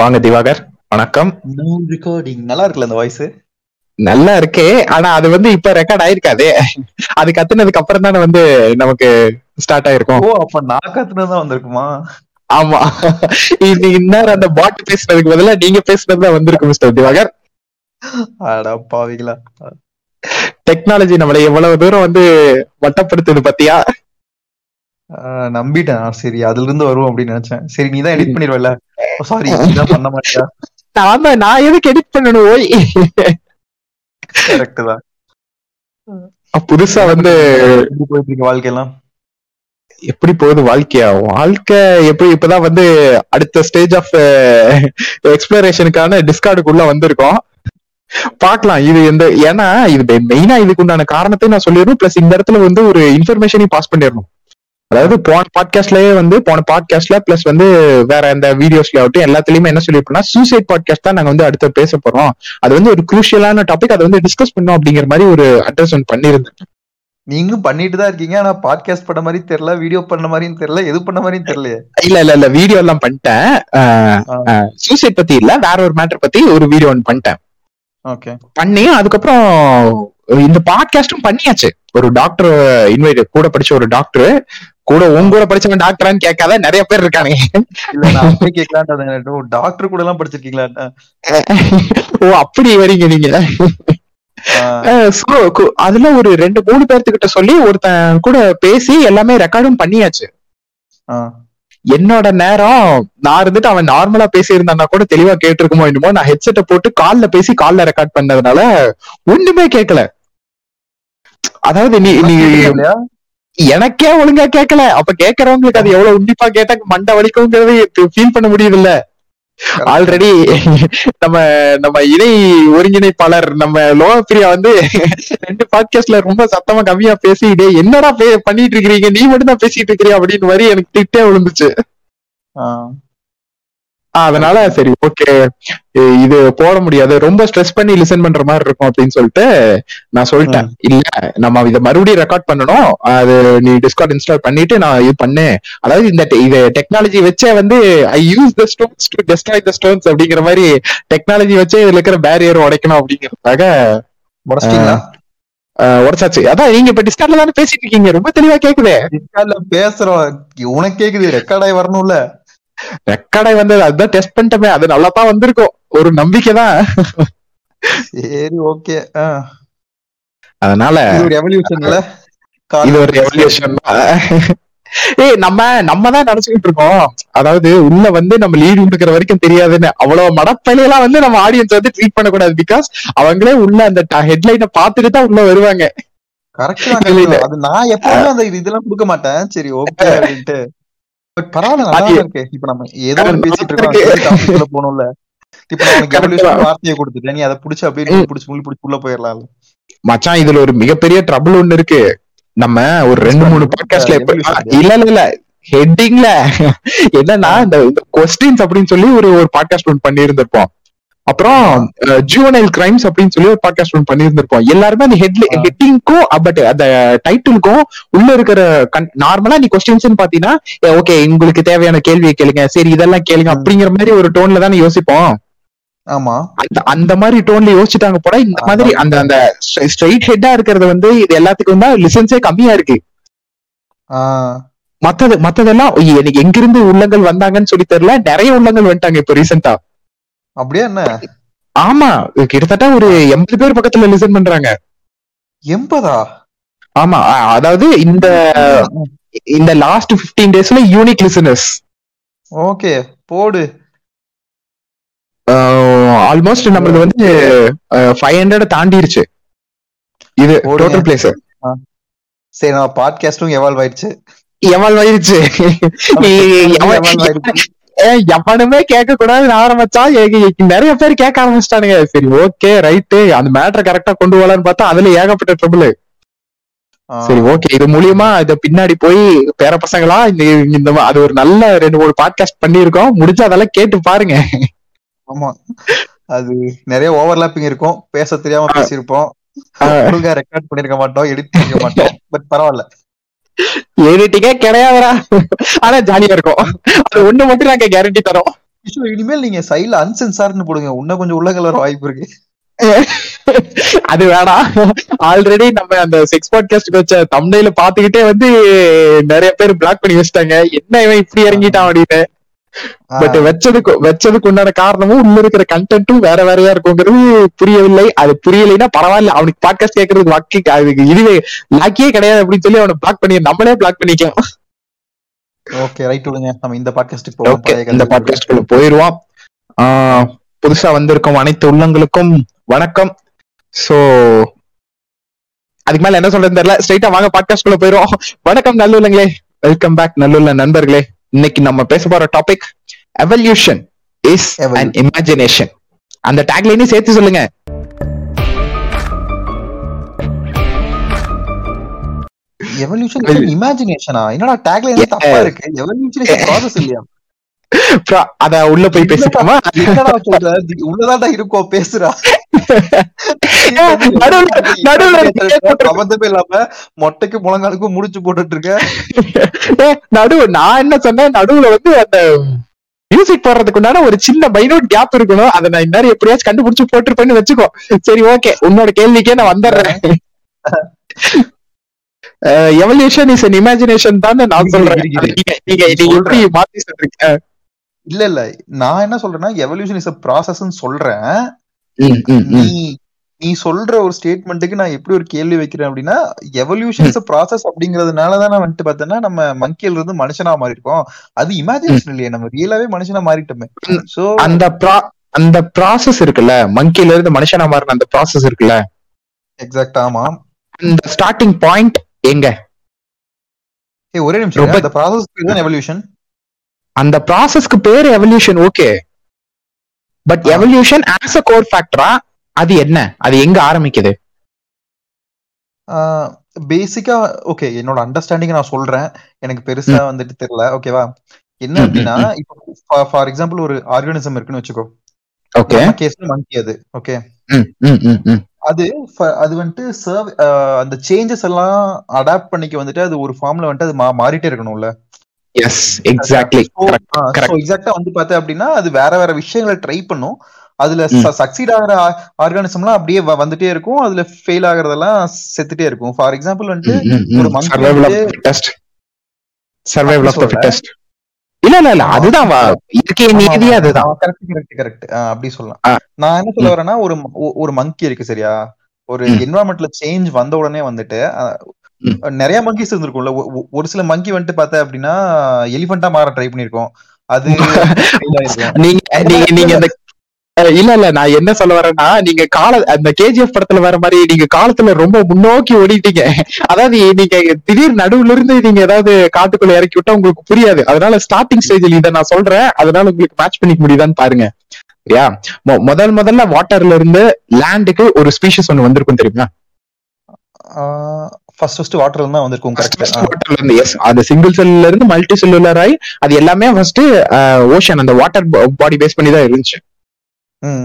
வாங்க திவாகர் வணக்கம். ரெக்கார்டிங் நல்லா இருக்குல்ல அந்த வாய்ஸ் நல்லா இருக்கே ஆனா அது வந்து இப்ப ரெக்கார்ட் ஆயிருக்காதே. அது கத்துனதுக்கு அப்புறம் தானே வந்து நமக்கு ஸ்டார்ட் ஆயிருக்கும். ஓ அப்ப நான் கத்துனதான் வந்திருக்குமா? ஆமா. இந்நேரம் அந்த பாட்டு பேசுனதுக்கு பதிலா நீங்க பேசுனது தான் வந்திருக்கு மிஸ்டர் திவாகர். அட பாவிகளா. டெக்னாலஜி நம்மளை எவ்வளவு தூரம் வந்து வட்டப்படுத்துது பாத்தியா? நம்பிட்டேன் சரி அதுல இருந்து வருவோம் அப்படின்னு நினைச்சேன். சரி நீ தான் எடிட் பண்ணிடுவல சாரி நீதான் பண்ண மாட்டியா? நான் தான் நான் எதுக்கு எடிட் பண்ணணும் ஓய்? கரெக்ட் தான். புதுசா வந்து எப்படி போயிட்டு இருக்கு வாழ்க்கையெல்லாம்? எப்படி போகுது வாழ்க்கையா? வாழ்க்கை எப்படி இப்பதான் வந்து அடுத்த ஸ்டேஜ் ஆஃப் எக்ஸ்பிளரேஷனுக்கான டிஸ்கார்டுக்குள்ள வந்திருக்கோம். பார்க்கலாம் இது எந்த ஏன்னா இது மெயினா இதுக்கு உண்டான காரணத்தை நான் சொல்லிடணும் பிளஸ் இந்த இடத்துல வந்து ஒரு இன்ஃபர்மேஷனையும் பாஸ் பண்ணிடணும். அதாவது போன பாட்காஸ்ட்லயே வந்து போன பாட்காஸ்ட்ல பிளஸ் வந்து வேற எந்த வீடியோஸ்ல ஆகட்டும் எல்லாத்துலயுமே என்ன சொல்லிருப்போம்னா சூசைட் பாட்காஸ்ட் தான் நாங்க வந்து அடுத்து பேச போறோம். அது வந்து ஒரு குரூஷியலான டாபிக் அதை வந்து டிஸ்கஸ் பண்ணோம் அப்படிங்கிற மாதிரி ஒரு அட்ரஸ் ஒன்று பண்ணியிருந்தேன். நீங்களும் பண்ணிட்டு தான் இருக்கீங்க. ஆனா பாட்காஸ்ட் பண்ண மாதிரி தெரியல வீடியோ பண்ண மாதிரியும் தெரியல எது பண்ண மாதிரியும் தெரியலையே. இல்ல இல்ல இல்ல வீடியோ எல்லாம் பண்ணிட்டேன். சூசைட் பத்தி இல்ல வேற ஒரு மேட்டர் பத்தி ஒரு வீடியோ ஒன்று பண்ணிட்டேன். ஓகே. பண்ணி அதுக்கப்புறம் இந்த பாட்காஸ்டும் பண்ணியாச்சு. ஒரு டாக்டர் இன்வைட் கூட படிச்ச ஒரு டாக்டர் கூட உங்க கூட படிச்சவன் டாக்டரான்னு கேட்காத நிறைய பேர் இருக்கானுங்க. டாக்டர் கூட எல்லாம் படிச்சிருக்கீங்களா ஓ அப்படி வரீங்க நீங்க. அதுல ஒரு ரெண்டு மூணு பேர்த்துக்கிட்ட சொல்லி ஒருத்தன் கூட பேசி எல்லாமே ரெக்கார்டும் பண்ணியாச்சு. என்னோட நேரம் நான் இருந்துட்டு அவன் நார்மலா பேசியிருந்தான்னா கூட தெளிவா கேட்டிருக்குமோ என்னமோ நான் ஹெட்செட்டை போட்டு கால்ல பேசி கால்ல ரெக்கார்ட் பண்ணதுனால ஒண்ணுமே கேட்கல. அதாவது நீ நீ எனக்கே ஒழுங்கா கேட்கல அப்ப கேட்கறவங்களுக்கு அது எவ்வளவு உன்னிப்பா கேட்டா மண்டை வலிக்குங்கிறது ஃபீல் பண்ண முடியுது இல்ல ஆல்ரெடி நம்ம நம்ம இணை ஒருங்கிணைப்பாளர் நம்ம லோக பிரியா வந்து ரெண்டு பாட்காஸ்ட்ல ரொம்ப சத்தமா கம்மியா பேசி டேய் என்னடா பே- பண்ணிட்டு இருக்கிறீங்க? நீ மட்டும் தான் பேசிட்டு இருக்கிறியா? அப்படின்னு மாதிரி எனக்கு திட்டே விழுந்துச்சு. அதனால சரி ஓகே இது போட முடியாது. ரொம்ப ஸ்ட்ரெஸ் பண்ணி லிசன் பண்ற மாதிரி இருக்கும் அப்படின்னு சொல்லிட்டு நான் சொல்லிட்டேன். இல்ல நம்ம இதை மறுபடியும் ரெக்கார்ட் பண்ணணும். அது நீ டிஸ்கார்ட் இன்ஸ்டால் பண்ணிட்டு நான் இது பண்ணு அதாவது இந்த இது டெக்னாலஜி வச்சே வந்து I use the stones to destroy the stones அப்படிங்கிற மாதிரி டெக்னாலஜி வச்சே இதுல இருக்கிற பேரியர் உடைக்கணும் அப்படிங்கறதுக்காக உடைச்சாச்சு. அதான் நீங்க இப்ப டிஸ்கார்ட்ல தானே பேசிட்டு இருக்கீங்க. ரொம்ப தெளிவா கேக்குதே. டிஸ்கார்ட்ல பேசுறோம். உனக்கு கேக்குது ரெக்கார்ட் ஆகி வரணும்ல. ரெக்கார்டாய் வந்தது அதுதான் டெஸ்ட் பண்ணிட்டோமே அது நல்லா தான் வந்திருக்கும். ஒரு நம்பிக்கை தான் சரி ஓகே அதனால ஒரு எவல்யூஷன்ல இது ஒரு ரெவல்யூஷன் ஏய் நம்ம நம்ம தான் நினைச்சுக்கிட்டு இருக்கோம். அதாவது உள்ள வந்து நம்ம லீடு கொடுக்குற வரைக்கும் தெரியாதுன்னு. அவ்வளவு மடப்பையெல்லாம் வந்து நம்ம ஆடியன்ஸ் வந்து ட்ரீட் பண்ணக்கூடாது பிகாஸ் அவங்களே உள்ள அந்த ஹெட்லைனை பார்த்துட்டு தான் உள்ள வருவாங்க. கரெக்ட். அது நான் எப்பவுமே அந்த இது- இதெல்லாம் கொடுக்க மாட்டேன். சரி ஓகே அப்படின்ட்டு. பட் பரவாயில்ல நல்லா இருக்கு. இப்ப நம்ம ஏதோ பேசிட்டு இருக்கோம். போகணும்ல. இப்ப. வார்த்தையை கொடுத்துட்டேன். நீ அதை புடிச்சு அப்படியே புடிச்சு முள்ளு புடிச்சு உள்ள போயிடலாம்ல. மச்சான் இதுல ஒரு மிகப்பெரிய ட்ரபிள் ஒண்ணு இருக்கு. நம்ம ஒரு ரெண்டு மூணு பாட்காஸ்ட்ல. இல்ல இல்ல இல்ல. ஹெட்டிங்ல என்னன்னா இந்த கொஸ்டின்ஸ் அப்படின்னு சொல்லி ஒரு ஒரு பாட்காஸ்ட் ஒன்று பண்ணியிருந்திருப்போம். அப்புறம் ஜூவனைல் கிரைம்ஸ் அப்படின்னு சொல்லி ஒரு பாட்காஸ்ட் ஒன்று பண்ணியிருந்திருப்போம் எல்லாருமே அந்த ஹெட். ஹெட்டிங்க்கும் பட் அந்த டைட்டிலுக்கும் உள்ள இருக்கிற நார்மலா நீ கொஸ்டின்ஸ் பாத்தீங்கன்னா ஓகே உங்களுக்கு தேவையான கேள்வியை கேளுங்க. சரி இதெல்லாம் கேளுங்க. அப்படிங்கிற மாதிரி ஒரு டோன்ல தானே யோசிப்போம். ஆமா. அந்த அந்த மாதிரி டோன்ல யோசிச்சுட்டாங்க போல இந்த மாதிரி அந்த அந்த ஸ்ட்ரைட் ஹெட்டா இருக்கிறது வந்து இது எல்லாத்துக்கும் தான் லிசன்ஸே கம்மியா இருக்கு. மத்தது மத்ததெல்லாம் எனக்கு எங்கிருந்து உள்ளங்கள் வந்தாங்கன்னு சொல்லி தெரியல நிறைய உள்ளங்கள் வந்துட்டாங்க இப்ப ரீசெண்டா அப்படியே என்ன? ஆமா கிட்டத்தட்ட ஒரு எண்பது பேர் பக்கத்துல லிசன் பண்றாங்க. எண்பதா? ஆமா அதாவது இந்த இந்த லாஸ்ட் 15 டேஸ்ல யூனிக் லிசனர்ஸ் ஓகே போடு. ஆல்மோஸ்ட் நம்மளுக்கு வந்து ஃபைவ் ஹண்ட்ரட் தாண்டிருச்சு. இது. டோட்டல் பிளேஸ் சரி நம்ம பாட்காஸ்டும் எவால்வ் ஆயிடுச்சு. எவால்வ் ஆயிடுச்சு. எவனுமே கேட்க கூடாதுன்னு ஆரம்பிச்சா நிறைய பேர் கேட்க ஆரம்பிச்சிட்டானுங்க. சரி ஓகே ரைட்டு. அந்த மேட்டரை கரெக்டா கொண்டு வரலான்னு பார்த்தா அதுல ஏகப்பட்ட ட்ரபிள் சரி ஓகே. இது மூலியமா இத பின்னாடி போய் பேர பசங்களா இந்த இந்த அது ஒரு நல்ல ரெண்டு மூணு பாட்காஸ்ட் பண்ணிருக்கோம் முடிஞ்சா அதெல்லாம் கேட்டு பாருங்க. ஆமா. அது நிறைய ஓவர்லாப்பிங் இருக்கும். பேச தெரியாம. பேசியிருப்போம். ரெக்கார்ட் பண்ணிருக்க மாட்டோம் எடிட் பண்ணிருக்க மாட்டோம். பட் பரவாயில்ல. எடிட்டிங்கே கிடையாதுடா. ஆனா ஜாலியா இருக்கும். அது ஒண்ணு மட்டும் நாங்க கேரண்டி தரோம். இனிமேல் நீங்க சைடுல அன்சென்சார்னு போடுங்க. இன்னும் கொஞ்சம் உள்ள கலர் வாய்ப்பு இருக்கு. அது வேணாம். ஆல்ரெடி நம்ம அந்த செக்ஸ் பாட்காஸ்ட் வச்ச தம்னையில பாத்துக்கிட்டே வந்து நிறைய பேர் பிளாக் பண்ணி வச்சிட்டாங்க. என்ன இவன் இப்படி இறங்கிட்டான் அப்படின்னு. பட் வச்சதுக்கு வச்சதுக்கு உண்டான காரணமும் உள்ள இருக்கிற கண்டென்ட்டும் வேற வேறையா இருக்குங்கிறது புரியவில்லை. அது புரியலைன்னா பரவாயில்ல அவனுக்கு பாட்காஸ்ட் கேட்கறதுக்கு வக்கி அதுக்கு இதுவே லாக்கியே கிடையாது அப்படின்னு சொல்லி அவனை பிளாக் பண்ணி நம்மளே பிளாக் பண்ணிக்கலாம். ஓகே ரைட் விடுங்க. நம்ம இந்த பாட்காஸ்டுக்கு போவோம் இந்த கதை பாட்காஸ்ட் குள்ள போயிருவோம். புதுசா வந்திருக்கும் அனைத்து உள்ளங்களுக்கும் வணக்கம். சோ அதுக்கு மேல என்ன சொல்றது தெரியல. ஸ்ட்ரைட்டா வாங்க பாட்காஸ்ட் குள்ள போயிருவோம். வணக்கம் நல்லூர்லங்களே வெல்கம் பேக் நல்லூர்ல நண்பர்களே. இன்னைக்கு நம்ம பேச போற topic evolution is. And imagination அந்த டேக்லைனையும் சேர்த்து சொல்லுங்க. எவல்யூஷன் இமேஜினேஷனா என்னடா டேக்லைன் தப்பா இருக்கு? எவல்யூஷன் ப்ராசஸ் இல்லையா? அத உள்ள போய் தி- உள்ளதான்டா இருக்கோம் பேசுறா? சம்பந்தமே இல்லாம மொட்டைக்கு முழங்காலுக்கும் முடிச்சு போட்டுட்டு இருக்க. நடுவு நான் என்ன சொன்னேன்? நடுவுல வந்து அந்த மியூசிக் போடுறதுக்கு உண்டான ஒரு சின்ன மைனூட் கேப் இருக்கணும். அதை நான் இந்நேரம் எப்படியாச்சும் கண்டுபிடிச்சு போட்டிருப்பேன்னு வச்சுக்கோ. சரி ஓகே உன்னோட கேள்விக்கே நான் வந்துடுறேன். எவல்யூஷன் இஸ் an இமேஜினேஷன் தான் நான் சொல்றேன். நீங்க நீங்க நீங்க எப்படி மாத்தி சொல்றீங்க? இல்ல இல்ல. நான் என்ன சொல்றேன்னா எவல்யூஷன் இஸ் ப்ராசஸ் சொல்றேன். ம், ம், நீ. நீ சொல்ற ஒரு ஸ்டேட்மெண்ட்டுக்கு நான் எப்படி ஒரு கேள்வி வைக்கிறேன் அப்படின்னா எவல்யூஷன் இஸ் ப்ராசஸ் அப்படிங்கறதுனால தான் நான் வந்துட்டு பார்த்தேன்னா நம்ம மங்கில இருந்து மனுஷனா மாறி இருக்கோம் அது இமேஜினேஷன் இல்லையே. நம்ம ரியலாவே மனுஷனா மாறிட்டோமே. சோ அந்த அந்த ப்ராசஸ் இருக்குல்ல? மங்கில இருந்து மனுஷனா மாறின அந்த ப்ராசஸ் இருக்குல்ல? எக்ஸாக்ட் ஆமா. அந்த ஸ்டார்டிங் பாயிண்ட் எங்க? ஏய் ஒரே நிமிஷம். அந்த ப்ராசஸ் எவல்யூஷன் அந்த ப்ராசஸ்க்கு பேரு evolution okay but. Evolution as a core ஃபேக்டரா அது என்ன? அது எங்க ஆரம்பிக்குது? பேசிக்கா ஓகே என்னோட அண்டர்ஸ்டாண்டிங் நான் சொல்றேன். எனக்கு பெருசா வந்துட்டு தெரியல ஓகேவா என்ன அப்படின்னா. இப்போ ஃபார் எக்ஸாம்பிள் ஒரு ஆர்கானிசம் இருக்குன்னு வச்சுக்கோ. ஓகே கேஸ்ல மங்கி அது ஓகே அது அது வந்துட்டு சர்வ் அந்த சேஞ்சஸ் எல்லாம் அடாப்ட் பண்ணிக்க வந்துட்டு அது ஒரு ஃபார்ம்ல வந்துட்டு அது மாறிட்டே இருக்கணும்ல. Yes exactly correct. எக்ஸாக்டா வந்து பார்த்தா அப்படின்னா அது வேற வேற விஷயங்களை ட்ரை பண்ணும். அதுல. சக்சீட் ஆகிற ஆர்கானிசம்லாம் அப்படியே வந்துட்டே இருக்கும். அதுல ஃபெயில் ஆகுறதெல்லாம் செத்துட்டே இருக்கும். ஃபார் எக்ஸாம்பிள் வந்துட்டு ஒரு வந்து- ஃபிட்டஸ்ட் சர்வைவல் ஆஃப் த அப்படி ஃபிட்டஸ்ட் இல்ல இல்ல இல்ல அதுதான் இயற்கை நீதியே அதுதான். கரெக்ட் கரெக்ட் கரெக்ட் அப்படி சொல்லலாம். நான் என்ன சொல்ல வரேன்னா ஒரு ஒரு மங்கி இருக்கு சரியா? ஒரு. என்வரான்மெண்ட்ல சேஞ்ச் வந்த உடனே வந்துட்டு. நிறைய மங்கிஸ் இருந்திருக்கும்ல. ஒரு சில மங்கி வந்துட்டு பார்த்தா அப்படின்னா எலிஃபென்ட்டா மாற ட்ரை பண்ணிருக்கோம் அது. நீங்க நீங்க நீங்க அந்த அஹ் இல்ல இல்ல நான் என்ன சொல்ல வரேன்னா நீங்க கால அந்த கேஜிஎஃப் படத்துல வர மாதிரி நீங்க காலத்துல ரொம்ப முன்னோக்கி ஓடிட்டீங்க. அதாவது நீங்க திடீர் நடுவுல இருந்து நீங்க ஏதாவது காட்டுக்குள்ள இறக்கி விட்டா உங்களுக்கு புரியாது. அதனால ஸ்டார்டிங் ஸ்டேஜ்ல இதை நான் சொல்றேன். அதனால உங்களுக்கு மேட்ச் பண்ணிக்க முடியுதான்னு பாருங்க. சரியா? முதல் முதல்ல வாட்டர்ல இருந்து லேண்டுக்கு ஒரு ஸ்பீஷஸ் ஒண்ணு வந்திருக்கும் தெரியுமா? ஃபர்ஸ்ட் ஃபர்ஸ்ட் வாட்டர்ல தான் வந்திருக்கும் கரெக்ட் வாட்டர்ல இருந்து எஸ் அது சிங்கிள் செல்லுல இருந்து மல்டி செல்லுலர் ஆகி அது எல்லாமே ஃபர்ஸ்ட் ஓஷன் அந்த வாட்டர் பாடி பேஸ் பண்ணி தான் இருந்துச்சு.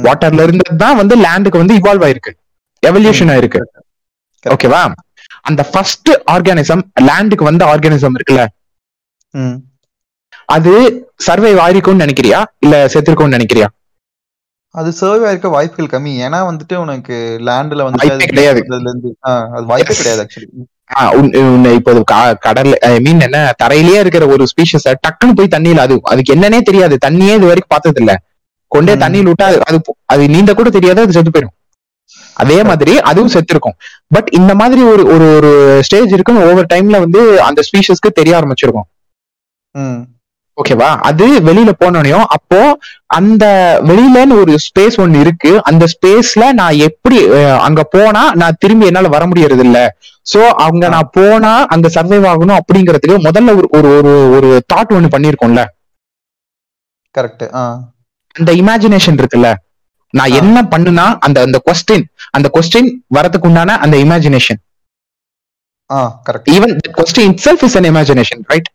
வாட்டர்ல இருந்து தான் வந்து லேண்டுக்கு வந்து இவால்வ் ஆயிருக்கு. எவல்யூஷன் ஆயிருக்கு. ஓகேவா அந்த ஃபர்ஸ்ட் ஆர்கானிசம் லேண்டுக்கு வந்த ஆர்கானிசம் இருக்குல்ல? அது சர்வைவ் ஆயிருக்கும்னு நினைக்கிறியா? இல்ல செத்துருக்கும்னு நினைக்கிறியா? அது சர்வே ஆயிருக்க வாய்ப்புகள் கம்மி. ஏன்னா வந்துட்டு உனக்கு லேண்ட்ல அது கிடையாது. அதுல இருந்து ஆ, அது வாய்ப்பே. கிடையாது ஆக்சுவலி இப்போ க- கடல்ல ஐ மீன் என்ன தரையிலேயே இருக்கிற ஒரு ஸ்பீஷஸ் டக்குன்னு போய் தண்ணியில அது அதுக்கு என்னன்னே தெரியாது. தண்ணியே இது வரைக்கும் பார்த்தது இல்ல கொண்டே. தண்ணியில் விட்டா அது- அது நீந்த கூட தெரியாது அது செத்து போயிடும். அதே மாதிரி அதுவும் செத்துருக்கும். பட் இந்த மாதிரி ஒரு ஒரு ஒரு ஸ்டேஜ் இருக்கு ஒவ்வொரு டைம்ல வந்து அந்த ஸ்பீஷஸ்க்கு தெரிய ஆரம்பிச்சிருக்கும். ம். ஓகேவா அது வெளியில போனோனையும் அப்போ அந்த வெளியிலன்னு ஒரு ஸ்பேஸ் ஒண்ணு இருக்கு. அந்த ஸ்பேஸ்ல நான் எப்படி அங்க போனா நான் திரும்பி என்னால வர முடியறது இல்ல சோ அங்க நான் போனா அங்க சர்வைவ் ஆகணும் அப்படிங்கறதுக்கு முதல்ல ஒரு ஒரு ஒரு ஒரு தாட் ஒண்ணு பண்ணிருக்கோம்ல கரெக்ட் அந்த இமேஜினேஷன் இருக்குல்ல. நான். என்ன பண்ணுனா அந்த அந்த கொஸ்டின் அந்த கொஸ்டின் வரதுக்கு உண்டான அந்த imagination ah correct even question itself is an imagination right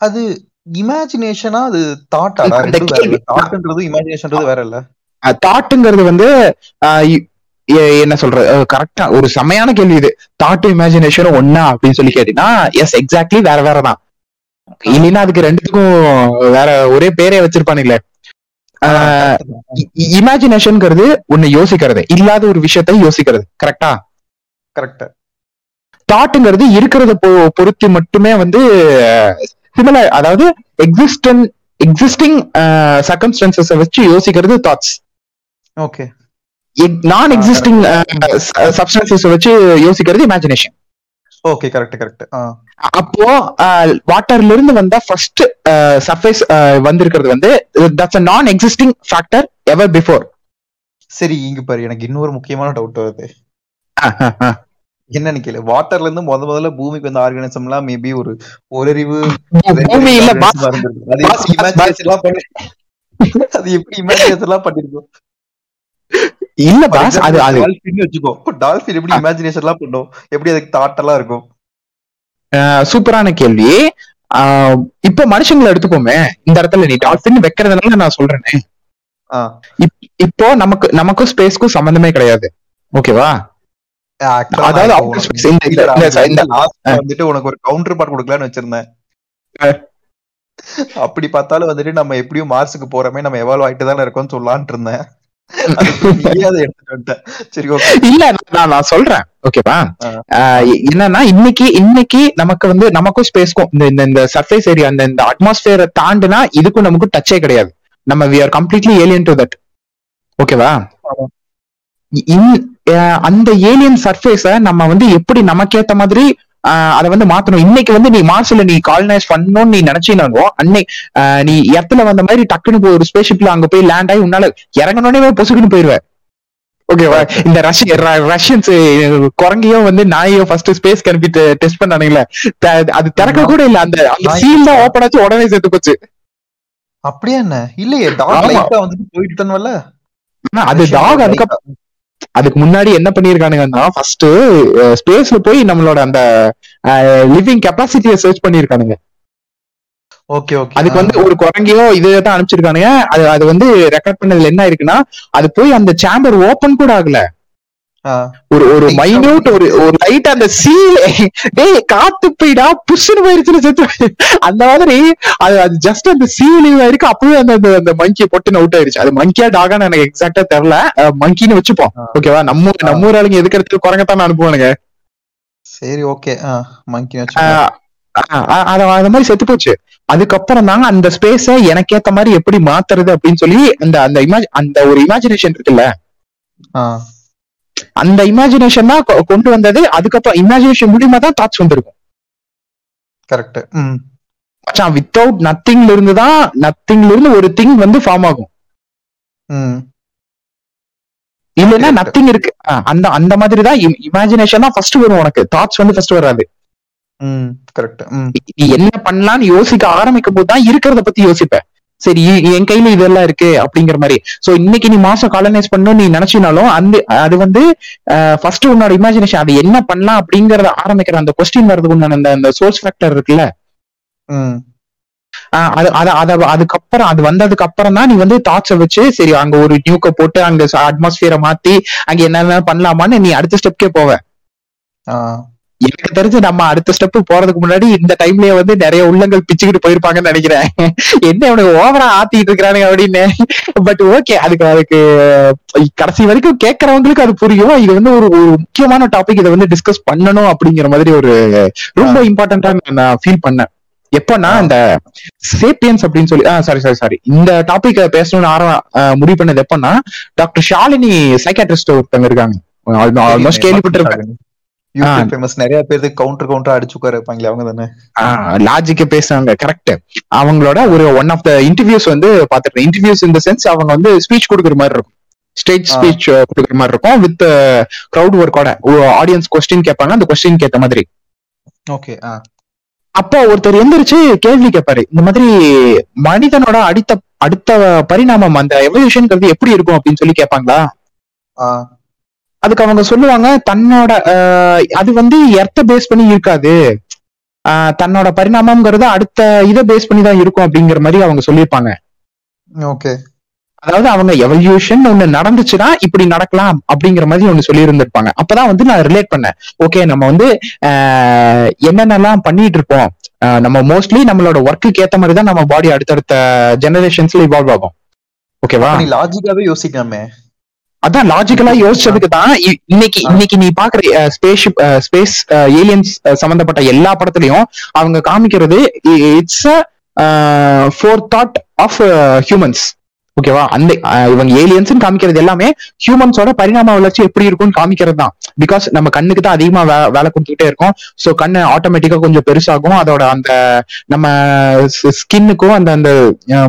அது இமேஜினேஷனா அது தாட்டா கேள்வி- தாட்ன்றது இமேஜினேஷன்றது வேற இல்ல? தாட்டுங்கிறது வந்து என்ன சொல்ற கரெக்டா ஒரு செமையான கேள்வி இது. தாட்டும் இமேஜினேஷனும் ஒன்னா அப்படின்னு சொல்லி கேட்டீங்கன்னா எஸ் எக்ஸாக்ட்லி வேற வேற தான். இல்லைன்னா அதுக்கு ரெண்டுத்துக்கும் வேற ஒரே பேரே வச்சிருப்பானுங்களே. இமேஜினேஷன்ங்கிறது ஒண்ணு யோசிக்கிறது. இல்லாத ஒரு விஷயத்தை யோசிக்கிறது. கரெக்டா கரெக்ட் தாட்டுங்கிறது இருக்கிறத பொ- பொறுத்து மட்டுமே வந்து சிமிலர் அதாவது எக்ஸிஸ்டன் எக்ஸிஸ்டிங் சர்க்கம்ஸ்டன்சஸ் வச்சு யோசிக்கிறது தாட்ஸ் ஓகே நான் எக்ஸிஸ்டிங் சப்ஸ்டன்சஸ் வச்சு யோசிக்கிறது இமேஜினேஷன் ஓகே கரெக்ட் கரெக்ட் அப்போ வாட்டர்ல இருந்து வந்த ஃபர்ஸ்ட் சர்ஃபேஸ் வந்திருக்கிறது வந்து தட்ஸ் அ நான் எக்ஸிஸ்டிங் ஃபேக்டர் எவர் பிஃபோர் சரி இங்க பாரு எனக்கு இன்னொரு முக்கியமான டவுட் வருது. என்னன்னு கேளு. வாட்டர்ல இருந்து முத முதல்ல பூமிக்கு வந்த ஆர்கானிசம் எல்லாம் மேபி ஒரு இருந்திருக்கும். அது எப்படி இமேஜினேஷன் எல்லாம் பண்ணிருக்கோம்? இல்ல பாஸ் அது அது டால்பின் வச்சுக்கோ. டால்பின் எப்படி இமேஜினேஷன் எல்லாம் பண்ணும்? எப்படி அதுக்கு தாட் எல்லாம் இருக்கும் சூப்பரான கேள்வி. இப்போ மனுஷங்களை எடுத்துக்கோமே. இந்த இடத்துல நீ டால்பின் வைக்கிறதுனால நான் சொல்றேனே. இப்போ நமக்கு நமக்கும் ஸ்பேஸ்க்கும் சம்பந்தமே கிடையாது. ஓகேவா வந்துட்டு உனக்கு ஒரு கவுண்டர் பார்ட் கொடுக்கலாம்னு வச்சிருந்தேன். அப்படி பார்த்தாலும் வந்துட்டு நம்ம எப்படியும் மார்ஸுக்கு போறோமே நம்ம எவால்வ் ஆயிட்டு தானே இருக்கோம்னு சொல்லலாம்னு இருந்தேன். இல்ல நான் நான் சொல்றேன். ஓகேவா என்னன்னா இன்னைக்கு இன்னைக்கு நமக்கு வந்து நமக்கும் ஸ்பேஸ்க்கும் இந்த இந்த இந்த சர்ஃபேஸ் ஏரியா அந்த இந்த அட்மாஸ்பியரை தாண்டுனா இதுக்கும் நமக்கு டச்சே கிடையாது. நம்ம we are completely alien to that ஓகேவா அந்த ஏலியன் சர்ஃபேஸ நம்ம வந்து எப்படி நமக்கேத்த மாதிரி அதை வந்து மாத்தணும். இன்னைக்கு வந்து நீ மார்ஸ்ல நீ காலனைஸ் பண்ணணும்னு நீ நினைச்சினாலும் அன்னை நீ இடத்துல வந்த மாதிரி டக்குன்னு போய் ஒரு ஸ்பேஸ்ஷிப்ல அங்க போய் லேண்ட் ஆகி உன்னால இறங்கணுன்னே பொசுக்குன்னு போயிருவ. ஓகேவா இந்த ரஷ்ய ரஷ்யன்ஸ் குரங்கையும் வந்து நாயையும் ஃபர்ஸ்ட் ஸ்பேஸ் அனுப்பி டெஸ்ட் பண்ணானுங்களே. அது திறக்க கூட இல்ல. அந்த அந்த நாய் சீல் தான் ஓப்பன் ஆச்சு உடனே செத்து போச்சு. அப்படியா என்ன? இல்லையே டாக். லைட்டா வந்துட்டு போயிட்டு தானே அது டாக் அதுக்கு அதுக்கு முன்னாடி என்ன பண்ணிருக்கானுங்கன்னா ஃபர்ஸ்ட் ஸ்பேஸ்ல போய் நம்மளோட அந்த லிவிங் கெப்பாசிட்டியை சர்ச் பண்ணிருக்கானுங்க. Okay okay. அதுக்கு வந்து ஒரு குரங்கையோ இதைதான் அனுப்பிச்சிருக்கானுங்க. அது அது வந்து ரெக்கார்ட் பண்ணதுல என்ன இருக்குன்னா அது போய் அந்த சேம்பர் ஓபன் கூட ஆகல. ஒரு ஒரு மைன்யூட் ஒரு ஒரு லைட் அந்த சீல் டேய் காத்து போயிடா புஷ்னு போயிருச்சுன்னு செத்து அந்த மாதிரி அது அது ஜஸ்ட் அந்த சீல் இருக்கு அப்பவே அந்த அந்த- மங்கி பொட்டுன்னு அவுட் ஆயிருச்சு அது மங்கியா டாகான்னு எனக்கு எக்ஸாக்டா தெரியல. மங்கின்னு வச்சுப்போம். ஓகேவா நம்ம நம்ம ஊர் ஆளுங்க எதுக்கு இடத்துல குரங்கத்தான் அனுப்புவானுங்க. சரி ஓகே மங்கி அத அந்த மாதிரி செத்து போச்சு. அதுக்கப்புறம் தாங்க அந்த ஸ்பேஸ எனக்கேத்த மாதிரி எப்படி மாத்துறது அப்படின்னு சொல்லி அந்த அந்த இமேஜ் அந்த ஒரு இமேஜினேஷன் இருக்குல்ல? அந்த இமேஜினேஷன் தான் கொண்டு வந்தது. அதுக்கப்புறம் இமேஜினேஷன் மூலியமா தான் தாட்ஸ் வந்திருக்கும். கரெக்ட் ம். மச்சான் வித்தவுட் நத்திங்ல இருந்து தான் நத்திங்ல இருந்து ஒரு திங் வந்து ஃபார்ம் ஆகும். ம். இல்லைன்னா. நத்திங் இருக்கு. அந்த அந்த மாதிரி தான் இமேஜினேஷன் தான் ஃபர்ஸ்ட் வரும் உனக்கு. தாட்ஸ் வந்து ஃபர்ஸ்ட் வராது. ம். கரெக்ட் ம். நீ என்ன பண்ணலாம்னு யோசிக்க ஆரம்பிக்கும் போது தான் இருக்கிறத பத்தி யோசிப்ப. சரி என் கையில இதெல்லாம் இருக்கு அப்படிங்கிற மாதிரி. சோ இன்னைக்கு நீ மாசம் காலனைஸ் பண்ணணும் நீ நினைச்சினாலும் அந்த அது வந்து ஃபர்ஸ்ட் உன்னோட இமேஜினேஷன் அது என்ன பண்ணலாம் அப்படிங்கறத ஆரம்பிக்கிற அந்த கொஸ்டின் வர்றதுக்கு உண்டான அந்த அந்த சோர்ஸ் ஃபேக்டர் இருக்குல்ல? அது அத அத அதுக்கப்புறம் அது வந்ததுக்கு அப்புறம் தான் நீ வந்து தாட்ஸ வச்சு சரி அங்க ஒரு நியூக்க போட்டு அங்க அட்மாஸ்பியரை மாத்தி அங்க என்னென்ன பண்ணலாமான்னு நீ அடுத்த ஸ்டெப்கே போவ. எனக்கு தெரிஞ்சு நம்ம அடுத்த ஸ்டெப் போறதுக்கு முன்னாடி இந்த டைம்லயே வந்து நிறைய உள்ளங்கள் பிச்சுக்கிட்டு போயிருப்பாங்கன்னு நினைக்கிறேன். என்ன இவனுக்கு ஓவரா ஆத்திட்டு இருக்கிறானுங்க அப்படின்னு. பட் ஓகே அதுக்கு அதுக்கு கடைசி வரைக்கும் கேட்கறவங்களுக்கு அது புரியும். இது வந்து ஒரு முக்கியமான டாபிக் இதை வந்து டிஸ்கஸ் பண்ணணும் அப்படிங்கிற மாதிரி ஒரு ரொம்ப இம்பார்ட்டன்டா நான் ஃபீல் பண்ணேன். எப்பன்னா இந்த சேப்பியன்ஸ் அப்படின்னு சொல்லி சாரி சாரி சாரி இந்த டாபிக் பேசணும்னு ஆரம்ப ஆஹ் முடிவு பண்ணது எப்பன்னா டாக்டர் ஷாலினி சைக்காட்ரிஸ்ட் ஒருத்தவங்க இருக்காங்க. ஆல்மோஸ்ட் கேள்விப்பட்டிருப்பேன். யூடியூப் ஃபேமஸ் நிறைய பேருக்கு கவுண்டர் கவுண்டர் அடிச்சு உட்கார இருப்பாங்களே அவங்க தானே? லாஜிக்க பேசுறாங்க கரெக்ட் அவங்களோட ஒரு ஒன் ஆஃப் த இன்டர்வியூஸ் வந்து பாத்துருக்கேன் இன்டர்வியூஸ் இந்த சென்ஸ் அவங்க வந்து ஸ்பீச் கொடுக்குற மாதிரி இருக்கும். ஸ்டேஜ். ஸ்பீச் கொடுக்குற மாதிரி இருக்கும். வித் க்ரௌட் ஒர்க்கோட ஆடியன்ஸ் கொஸ்டின் கேட்பாங்க. அந்த கொஸ்டின் ஏத்த மாதிரி. ஓகே அப்போ ஒருத்தர் எந்திரிச்சு கேள்வி கேட்பாரு. இந்த மாதிரி மனிதனோட அடுத்த அடுத்த பரிணாமம் அந்த எவல்யூஷன்ங்கிறது எப்படி இருக்கும் அப்படின்னு சொல்லி கேட்பாங்களா? அதுக்கு அவங்க சொல்லுவாங்க தன்னோட அது வந்து எர்த்த பேஸ் பண்ணி இருக்காது. தன்னோட பரிணாமம்ங்கிறது அடுத்த இதை பேஸ் பண்ணி தான் இருக்கும் அப்படிங்கிற மாதிரி அவங்க சொல்லியிருப்பாங்க. ஓகே. அதாவது அவங்க எவல்யூஷன் ஒண்ணு நடந்துச்சுன்னா இப்படி நடக்கலாம் அப்படிங்கிற மாதிரி ஒண்ணு சொல்லி இருந்திருப்பாங்க அப்பதான் வந்து நான் ரிலேட் பண்ணேன். ஓகே நம்ம வந்து என்னென்னலாம் பண்ணிட்டு இருப்போம். நம்ம மோஸ்ட்லி நம்மளோட ஒர்க்குக்கு ஏத்த மாதிரி தான் நம்ம பாடி அடுத்தடுத்த ஜெனரேஷன்ஸ்ல இவால்வ் ஆகும். ஓகேவா லாஜிக்காவே யோசிக்காமே அதான் லாஜிக்கலா யோசிச்சதுக்கு தான் இன்னைக்கு. இன்னைக்கு நீ பாக்குற ஸ்பேஸ்ஷிப் ஸ்பேஸ் ஏலியன்ஸ் சம்பந்தப்பட்ட எல்லா படத்துலயும் அவங்க காமிக்கிறது it's for thought of humans ஓகேவா அந்த இவங்க ஏலியன்ஸ் காமிக்கிறது எல்லாமே ஹியூமன்ஸோட பரிணாம வளர்ச்சி எப்படி இருக்கும்னு காமிக்கிறது தான். பிகாஸ் நம்ம கண்ணுக்கு தான் அதிகமா வேலை கொடுத்துக்கிட்டே இருக்கோம். ஸோ கண்ணு ஆட்டோமேட்டிக்கா கொஞ்சம் பெருசாகும். அதோட அந்த நம்ம ஸ்கின்னுக்கும் அந்த அந்த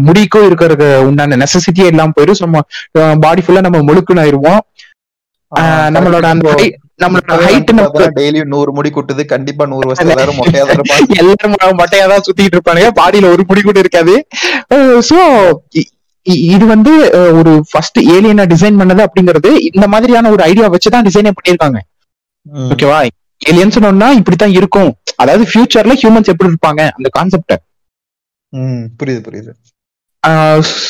முடிக்கும் இருக்கிறது உண்டான நெசசிட்டியே இல்லாம போயிடும். நம்ம பாடி ஃபுல்லா நம்ம ஆஹ் நம்மளோட அந்த நம்மளோட ஹைட் டெய்லியும் நூறு முடி கொட்டுது. கண்டிப்பா நூறு வருஷம் எல்லாரும் மொட்டையா தான் இருப்பாங்க. எல்லாரும் மட்டையா தான் சுத்திட்டு இருப்பானுங்க. பாடியில ஒரு முடி கூட இருக்காது. சோ இது வந்து ஒரு ஃபர்ஸ்ட் ஏலியனா டிசைன் பண்ணது அப்படிங்கிறது இந்த மாதிரியான ஒரு ஐடியா வச்சுதான் டிசைனே பண்ணிருக்காங்க. ஓகேவா ஏலியன்ஸ் இப்படித்தான் இருக்கும். அதாவது ஃபியூச்சர்ல ஹியூமன்ஸ் எப்படி இருப்பாங்க? அந்த கான்செப்ட் புரியுது புரியுது.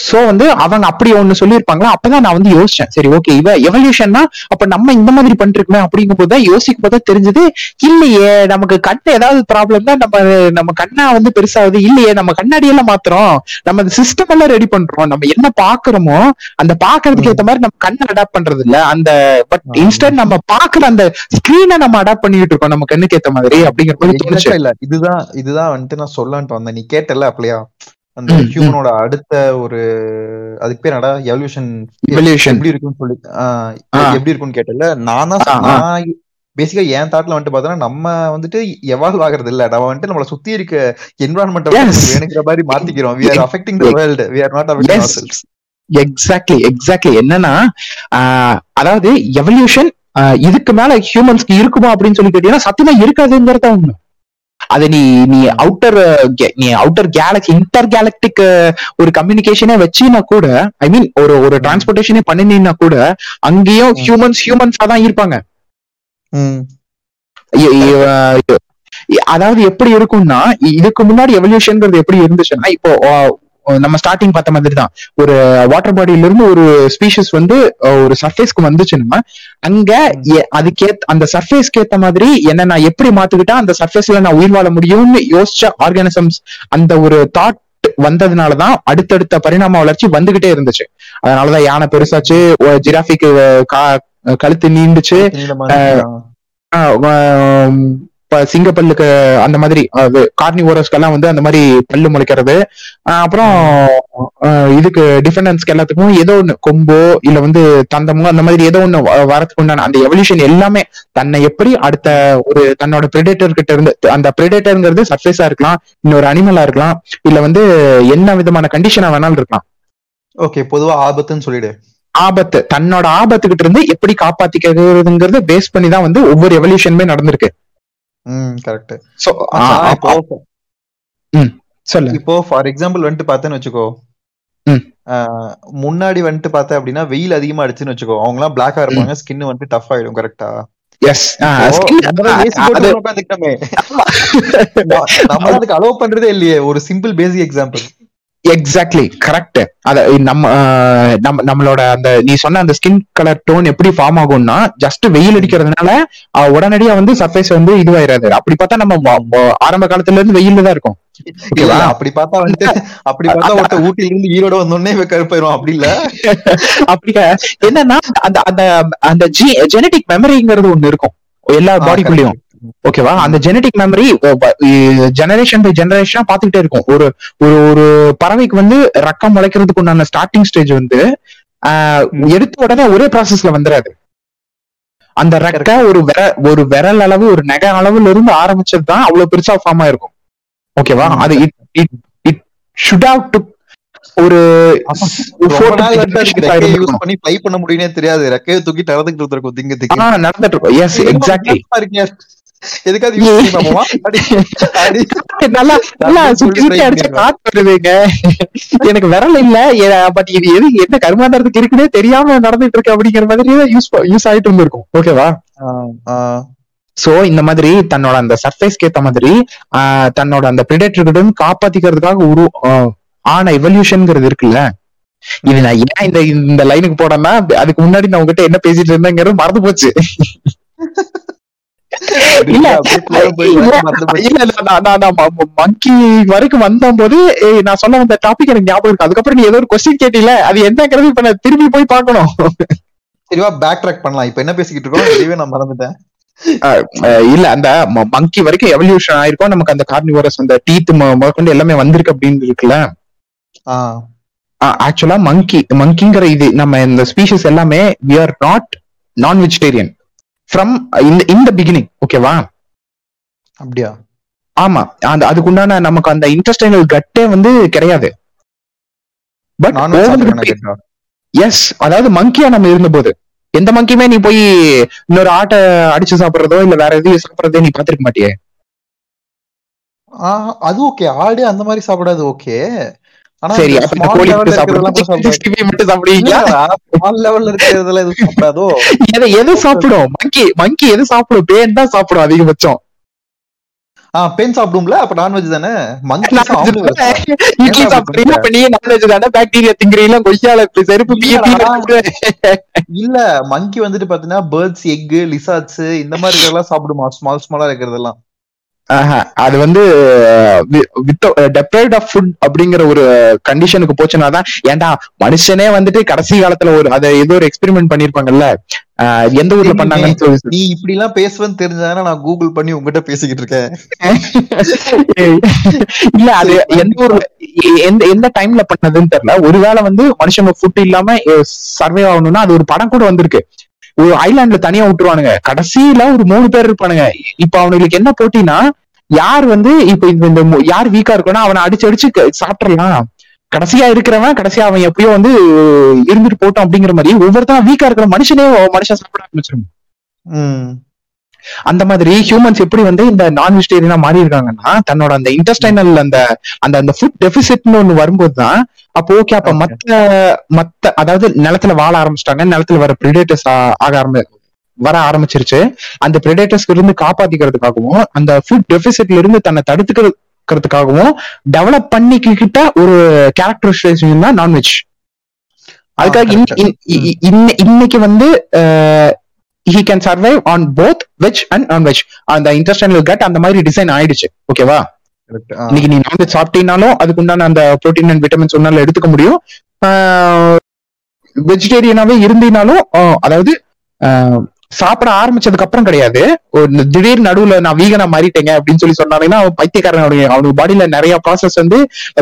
சோ வந்து அவங்க அப்படி ஒண்ணு சொல்லியிருப்பாங்களா? அப்பதான் நான் வந்து யோசிச்சேன். சரி ஓகே இவ எவல்யூஷன்னா அப்ப நம்ம இந்த மாதிரி பண்ணிருக்கோமே அப்படிங்கும் போது தான் யோசிக்கும் போது தெரிஞ்சது இல்லையே நமக்கு கண்ணு ஏதாவது ப்ராப்ளம் தான் நம்ம நம்ம கண்ணா வந்து பெருசாகுது இல்லையே நம்ம கண்ணாடி எல்லாம் மாத்துறோம். நம்ம சிஸ்டம் எல்லாம் ரெடி பண்றோம். நம்ம என்ன பாக்குறோமோ அந்த பாக்குறதுக்கு ஏத்த மாதிரி நம்ம கண்ணை அடாப்ட் பண்றது இல்ல அந்த பட். இன்ஸ்டன்ட் நம்ம பாக்குற அந்த ஸ்கிரீனை நம்ம அடாப்ட் பண்ணிட்டு இருக்கோம். நம்ம கண்ணுக்கு ஏத்த மாதிரி அப்படிங்கிற மாதிரி இதுதான் இதுதான் வந்துட்டு நான் சொல்லலான்ட்டு வந்தேன். நீ கேட்டல அப்படியா? அந்த. ஹியூமனோட அடுத்த ஒரு அதுக்கு பேர் என்னடா எவல்யூஷன் Evolution. எப்படி இருக்குன்னு சொல்லி. எப்படி இருக்குன்னு கேட்டல நான் தான் பேசிக்கா என் தாட்ல வந்துட்டு பார்த்தோன்னா நம்ம வந்துட்டு எவால்வ் ஆகுறது இல்ல நம்ம வந்துட்டு நம்மள சுத்தி இருக்க என்வரான்மெண்ட். வேணுங்கிற மாதிரி மாத்திக்கிறோம் we are affecting the world we are not affecting Yes. ourselves exactly exactly என்னன்னா அதாவது எவல்யூஷன் இதுக்கு மேல ஹியூமன்ஸ்க்கு இருக்குமா அப்படின்னு சொல்லி கேட்டீங்கன்னா சத்தியமா இருக்காதுங்கிறத உண்மை அது நீ நீ அவுட்டர் நீ அவுட்டர் கேலக்சி இன்டர் கேலக்டிக் ஒரு கம்யூனிகேஷனே வச்சினா கூட ஐ மீன் ஒரு ஒரு டிரான்ஸ்போர்டேஷனே பண்ணினா கூட அங்கேயும். ஹியூமன்ஸ் ஹியூமன்ஸா தான் இருப்பாங்க அதாவது எப்படி இருக்கும்னா இதுக்கு முன்னாடி எவல்யூஷன்ங்கிறது எப்படி இருந்துச்சுன்னா இப்போ நம்ம ஸ்டார்டிங் பார்த்த மாதிரி தான் ஒரு வாட்டர் பாடியில இருந்து ஒரு ஸ்பீஷிஸ் வந்து ஆஹ், ஒரு சர்ஃபேஸ்க்கு வந்துச்சுன்னா அங்க அதுக்கேத் அந்த சர்ஃபேஸ்க்கு ஏத்த மாதிரி என்ன நான் எப்படி மாத்துக்கிட்டா அந்த சர்ஃபேஸ்ல நான் உயிர் வாழ முடியும்னு யோசிச்ச ஆர்கானிசம்ஸ் அந்த ஒரு தாட் வந்ததுனாலதான் அடுத்தடுத்த பரிணாம வளர்ச்சி வந்துகிட்டே இருந்துச்சு. அதனாலதான் யானை பெருசாச்சு ஜிராஃபிக்கு கழுத்து நீண்டுச்சு. இப்ப சிங்கப்பல்லுக்கு அந்த மாதிரி கார்னிவோரஸ்க்கெல்லாம் வந்து அந்த மாதிரி பல்லு முளைக்கிறது. அப்புறம் இதுக்கு டிஃபெண்டன்ஸ்க்கு எல்லாத்துக்கும் ஏதோ ஒண்ணு கொம்போ இல்ல வந்து தந்தமோ அந்த மாதிரி ஏதோ ஒண்ணு வ- வரதுக்கு உண்டான அந்த எவல்யூஷன் எல்லாமே தன்னை எப்படி அடுத்த ஒரு தன்னோட பிரெடேட்டர் கிட்ட இருந்து அந்த பிரெடேட்டர்ங்கிறது சர்ஃபேஸா இருக்கலாம் இன்னொரு அனிமலா இருக்கலாம் இல்ல வந்து என்ன விதமான கண்டிஷனா வேணாலும் இருக்கலாம். ஓகே பொதுவா ஆபத்துன்னு சொல்லிடு. ஆபத்து தன்னோட ஆபத்துக்கிட்ட இருந்து எப்படி காப்பாத்திக்கிறதுங்கிறத பேஸ் பண்ணி தான் வந்து ஒவ்வொரு எவல்யூஷனுமே நடந்திருக்கு. கரெக்ட் சோ இப்போ சொல்லு இப்போ ஃபார் எக்ஸாம்பிள் வந்துட்டு பார்த்தேன்னு வச்சுக்கோ. முன்னாடி வந்துட்டு பார்த்தேன் அப்படின்னா வெயில் அதிகமா அடிச்சுன்னு வச்சுக்கோ. அவங்க எல்லாம் பிளாக்கா இருப்பாங்க ஸ்கின் வந்துட்டு டஃப் ஆயிடும் கரெக்டா நம்ம அதுக்கு அலோவ் பண்றதே இல்லையே ஒரு simple basic example exactly correct அத நம்ம நம்ம நம்மளோட அந்த நீ சொன்ன அந்த ஸ்கின் கலர் டோன் எப்படி ஃபார்ம் ஆகும்னா ஜஸ்ட் வெயில் அடிக்கிறதுனால உடனடியா வந்து சர்ஃபேஸ் வந்து இதுவாயிராது. அப்படி பார்த்தா நம்ம ஆரம்ப காலத்துல இருந்து வெயில்ல தான் இருக்கும். அப்படி பார்த்தா வந்துட்டு அப்படி பார்த்தா ஒருத்த ஊட்டில இருந்து ஈரோட வந்தோடனே கருப்பாயிரும் அப்படி இல்ல? அப்படி என்னன்னா அந்த அந்த அந்த ஜெனடிக் மெமரிங்கிறது ஒண்ணு இருக்கும். எல்லா பாடிக்குள்ளயும் ஓகேவா அந்த ஜெனடிக் மெமரி ஜெனரேஷன் பை ஜெனரேஷனா பாத்துக்கிட்டே இருக்கும். ஒரு ஒரு ஒரு பறவைக்கு வந்து ரக்கம் முளைக்கிறதுக்கு உண்டான ஸ்டார்டிங் ஸ்டேஜ் வந்து எடுத்த உடனே ஒரே ப்ராசஸ்ல வந்துடாது அந்த ரெக்க ஒரு விர ஒரு விரல் அளவு ஒரு நகை அளவுல இருந்து ஆரம்பிச்சது தான் அவ்வளவு பெருசா ஃபார்ம் ஆயிருக்கும். ஓகேவா. அது it it it should have to ஒரு. யூஸ் பண்ணி ஃப்ளை பண்ண முடியும்னே தெரியாது. ரெக்கையை தூக்கி நடந்துட்டு இருந்திருக்கும் திங்க நடந்துட்டு இருக்கும். எஸ் எக்ஸாக்ட்லி எதுக்காவது யூஸ் நல்லா நல்லா சுத்தி அடிச்சா. காத்து வருதுங்க எனக்கு விரல் இல்ல. பட் இது எது என்ன கருமாந்திரத்துக்கு இருக்குன்னே தெரியாம நடந்துட்டு இருக்கு அப்படிங்கிற மாதிரி யூஸ் யூஸ் ஆயிட்டு இருந்திருக்கும். ஓகேவா சோ இந்த மாதிரி தன்னோட அந்த சர்ஃபேஸ்க்கு ஏத்த மாதிரி தன்னோட அந்த பிரிடேட்டர் கிட்ட இருந்து காப்பாத்திக்கிறதுக்காக உரு ஆன எவல்யூஷன்ங்கிறது இருக்குல்ல? இது நான் ஏன் இந்த இந்த லைனுக்கு போடனா அதுக்கு முன்னாடி நான் உங்ககிட்ட என்ன பேசிட்டு இருந்தேங்கிறது மறந்து போச்சு. மங்கி வரைக்கும் வந்தபோது நான் சொன்ன அந்த டாபிக் எனக்கு ஞாபகம் இருக்கு. அதுக்கப்புறம் நீ ஏதோ ஒரு கொஸ்டின் கேட்டீல அது என்னங்கிறது இப்ப நான் திரும்பி போய் பார்க்கணும். சரிவா பேக் ட்ராக் பண்ணலாம். இப்ப என்ன பேசிக்கிட்டு இருக்கோம்? இதுவே நான் மறந்துட்டேன். இல்ல அந்த மங்கி வரைக்கும் எவல்யூஷன் ஆயிருக்கும். நமக்கு அந்த கார்னிவரஸ் அந்த டீத் முதற்கொண்டு எல்லாமே வந்திருக்கு அப்படின்னு இருக்குல்ல? ஆக்சுவலா மங்கி மங்கிங்கிற இது நம்ம இந்த ஸ்பீஷிஸ் எல்லாமே we are not non vegetarian from இந்த இந்த பிகினிங் ஓகேவா அப்படியா? ஆமா அந்த அதுக்குண்டான நமக்கு அந்த இன்டெஸ்டைனல் கட்டே வந்து கிடையாது. பட் எஸ் அதாவது மங்கியா நம்ம இருந்தபோது. எந்த மங்கியுமே நீ போய் இன்னொரு ஆட்டை அடிச்சு சாப்பிடுறதோ இல்ல வேற எதையும் சாப்பிடுறதோ நீ பாத்திருக்க மாட்டியே? அது ஓகே ஆடு அந்த மாதிரி சாப்பிடாது ஓகே சரி மட்டும் சாப்பிடுவீங்களா? ஸ்மால் லெவல்ல இருக்கிறதெல்லாம் எதுவும் சாப்பிடாதோ. எதை எது சாப்பிடும்? மங்கி மங்கி எது சாப்பிடும்? பேன் தான் சாப்பிடும் அதிகபட்சம். ஆஹ் பெண் சாப்பிடும்ல அப்ப நான்வெஜ் தானே? மங்கி இட்லி சாப்பிடுறீங்க? அப்ப நீ நான்வெஜ் தானே? பாக்டீரியா திங்குறீங்களா? கொய்யால செருப்பு இல்ல மங்கி வந்துட்டு பாத்தீங்கன்னா பேர்ட்ஸ் எக் லிசார்ட்ஸ் இந்த மாதிரி இதெல்லாம் சாப்பிடுமா? ஸ்மால் ஸ்மாலா இருக்கிறதெல்லாம். அது வந்து டெப்ரைட் ஆஃப் ஃபுட் அப்படிங்கிற ஒரு கண்டிஷனுக்கு போச்சுன்னா தான் ஏன்டா மனுஷனே வந்துட்டு கடைசி காலத்துல ஒரு அதை ஏதோ ஒரு எக்ஸ்பெரிமெண்ட் பண்ணிருப்பாங்கல்ல? எந்த ஊர்ல பண்ணாங்கன்னு சொல்லி. நீ இப்படி எல்லாம் பேசுவேன்னு தெரிஞ்சதானே நான் கூகுள் பண்ணி உங்ககிட்ட பேசிக்கிட்டு இருக்கேன். இல்ல அது எந்த ஊர்ல எந்த எந்த டைம்ல பண்ணதுன்னு தெரியல. ஒருவேளை வந்து மனுஷங்க ஃபுட் இல்லாம சர்வே ஆகணும்னா அது ஒரு படம் கூட வந்திருக்கு. ஒரு ஐலாண்ட்ல தனியா விட்டுருவானுங்க. கடைசியில ஒரு மூணு பேர் இருப்பானுங்க. இப்ப அவனுங்களுக்கு என்ன போட்டினா யார் வந்து இப்ப இந்த இந்த யார் வீக்கா இருக்கணும் அவனை அடிச்சு அடிச்சு சாப்பிடலாம் கடைசியா இருக்கிறவன் கடைசியா அவன் எப்படியோ வந்து இருந்துட்டு போட்டோம் அப்படிங்கிற மாதிரி ஒவ்வொருத்தன் வீக்கா இருக்கிற மனுஷனே மனுஷன் சாப்பிட ஆரம்பிச்சிருவான் அந்த மாதிரி ஹியூமன்ஸ் எப்படி வந்து இந்த நான் வெஜிடேரியனா மாறி இருக்காங்கன்னா தன்னோட அந்த இன்டெஸ்டைனல் அந்த அந்த அந்த ஃபுட் டெபிசிட்னு ஒண்ணு வரும்போது தான் அப்போ ஓகே அப்ப. மத்த மத்த அதாவது நிலத்துல வாழ ஆரம்பிச்சிட்டாங்க நிலத்துல வர பிரிடேட்டர்ஸ் ஆக ஆரம்பி வர ஆரம்பிச்சிருச்சு. அந்த பிரிடேட்டர்ஸ்ல இருந்து காப்பாத்திக்கிறதுக்காகவும் அந்த ஃபுட் டெபிசிட்ல இருந்து தன்னை தடுத்துக்கிறதுக்காகவும் டெவலப் பண்ணிக்கிட்ட ஒரு கேரக்டரைசேஷன் தான் நான்வெஜ் அதுக்காக இன்னைக்கு வந்து he can survive on both veg and non veg அந்த இன்டர்ஸ்டனல் கட் அந்த மாதிரி டிசைன் ஆயிடுச்சு. ஓகேவா. இன்னைக்கு நீ நான்வெஜ் சாப்பிட்டீங்கனாலும் அதுக்கு உண்டான அந்த புரோட்டீன் அண்ட் விட்டமின்ஸ் உன்னால எடுத்துக்க முடியும். வெஜிடேரியனாவே இருந்தீனாலும் ஆஹ், அதாவது சாப்பிட ஆரம்பிச்சதுக்கு அப்புறம் கிடையாது. ஒரு திடீர் நடுவுல நான் வீகனா மாறிட்டேங்க அப்படின்னு சொல்லி சொன்னாங்கன்னா அவன் பைத்தியக்காரன் அவனுக்கு அவனுக்கு பாடியில நிறைய ப்ராசஸ் வந்து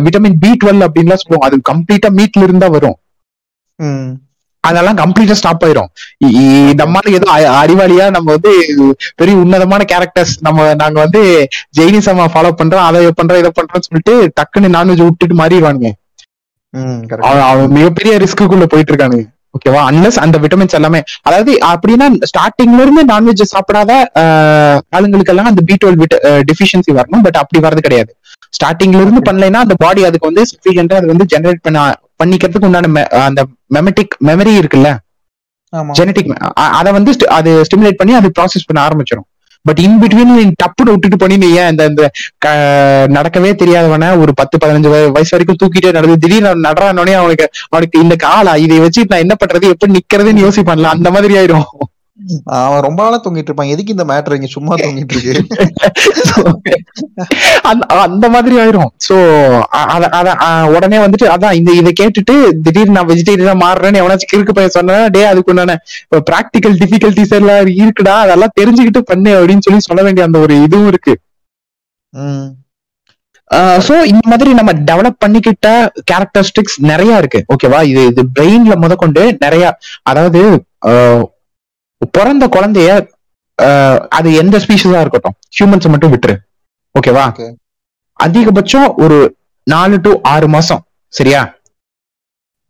விட்டமின் பி டுவெல் அப்படின்லாம் சொல்லுவோம் அது கம்ப்ளீட்டா மீட்ல இருந்தா வரும். அதெல்லாம் கம்ப்ளீட்டா ஸ்டாப் ஆயிரும். இ- இ- நம்மால ஏதோ அறிவாளியா நம்ம வந்து பெரிய உன்னதமான கேரக்டர்ஸ் நம்ம நாங்க வந்து ஜெயினிசமா ஃபாலோ பண்றோம் அதை பண்றோம் இதை பண்றோம்னு சொல்லிட்டு டக்குன்னு நான்வெஜ் விட்டுட்டு மாறிடுவானுங்க. அவன் மிகப்பெரிய ரிஸ்க்குள்ள போயிட்டு இருக்கானுங்க. ஓகேவா அன்லஸ் அந்த விட்டமின்ஸ் எல்லாமே அதாவது அப்படின்னா ஸ்டார்டிங்ல இருந்து நான்வெஜ் சாப்பிடாத ஆஹ், ஆளுங்களுக்கெல்லாம் அந்த பி டுவெல் டெஃபிஷியன்சி வரணும் பட் அப்படி வரது கிடையாது. ஸ்டார்டிங்ல இருந்து பண்ணலைன்னா அந்த பாடி அதுக்கு வந்து சஃபிஷியன்டா அது வந்து ஜெனரேட் பண்ண பண்ணிக்கிறதுக்கு உண்டான அந்த மெமட்டிக் மெமரி இருக்குல்ல? ஜெனட்டிக் அதை வந்து அது ஸ்டிமுலேட் பண்ணி அது ப்ராசஸ் பண்ண ஆரம்பிச்சிடும் பட் இன் பிட்வீன் நீ டப்புன்னு விட்டுட்டு பண்ணி நீ ஏன் அந்த க- நடக்கவே தெரியாதவன ஒரு பத்து பதினஞ்சு வய- வயசு வரைக்கும் தூக்கிட்டே நடந்து திடீர்னு அவன் நடறானோடனே அவனுக்கு அவனுக்கு இந்த காலா இதை வச்சு நான் என்ன பண்றது எப்படி நிக்கிறதுன்னு யோசிப்பான்ல அந்த மாதிரி ஆயிரும். அவன் ரொம்ப நாளா தூங்கிட்டு இருப்பான். எதுக்கு இந்த மேட்டர் இங்க சும்மா தூங்கிட்டு இருக்கு? அந்த மாதிரி ஆயிரும். சோ அத உடனே வந்துட்டு அதான் இந்த இதை கேட்டுட்டு திடீர்னு நான் வெஜிடேரியனா மாறுறேன்னு எவனாச்சும் கிறுக்கு பையன் சொன்னா டே அதுக்கு உண்டான பிராக்டிக்கல் டிஃபிகல்டிஸ் எல்லாம் இருக்குடா அதெல்லாம் தெரிஞ்சுக்கிட்டு பண்ணு அப்படின்னு சொல்லி சொல்ல வேண்டிய அந்த ஒரு இதுவும் இருக்கு. சோ இந்த மாதிரி நம்ம டெவலப் பண்ணிக்கிட்ட கேரக்டரிஸ்டிக்ஸ் நிறைய இருக்கு. ஓகேவா இது இது பிரெயின்ல முதற்கொண்டு நிறைய அதாவது பிறந்த குழந்தைய அது எந்த ஸ்பீஷஸா இருக்கட்டும். ஹியூமன்ஸ் மட்டும் விட்டுரு. ஓகேவா. அதிகபட்சம் ஒரு நாலு டு ஆறு மாசம். சரியா?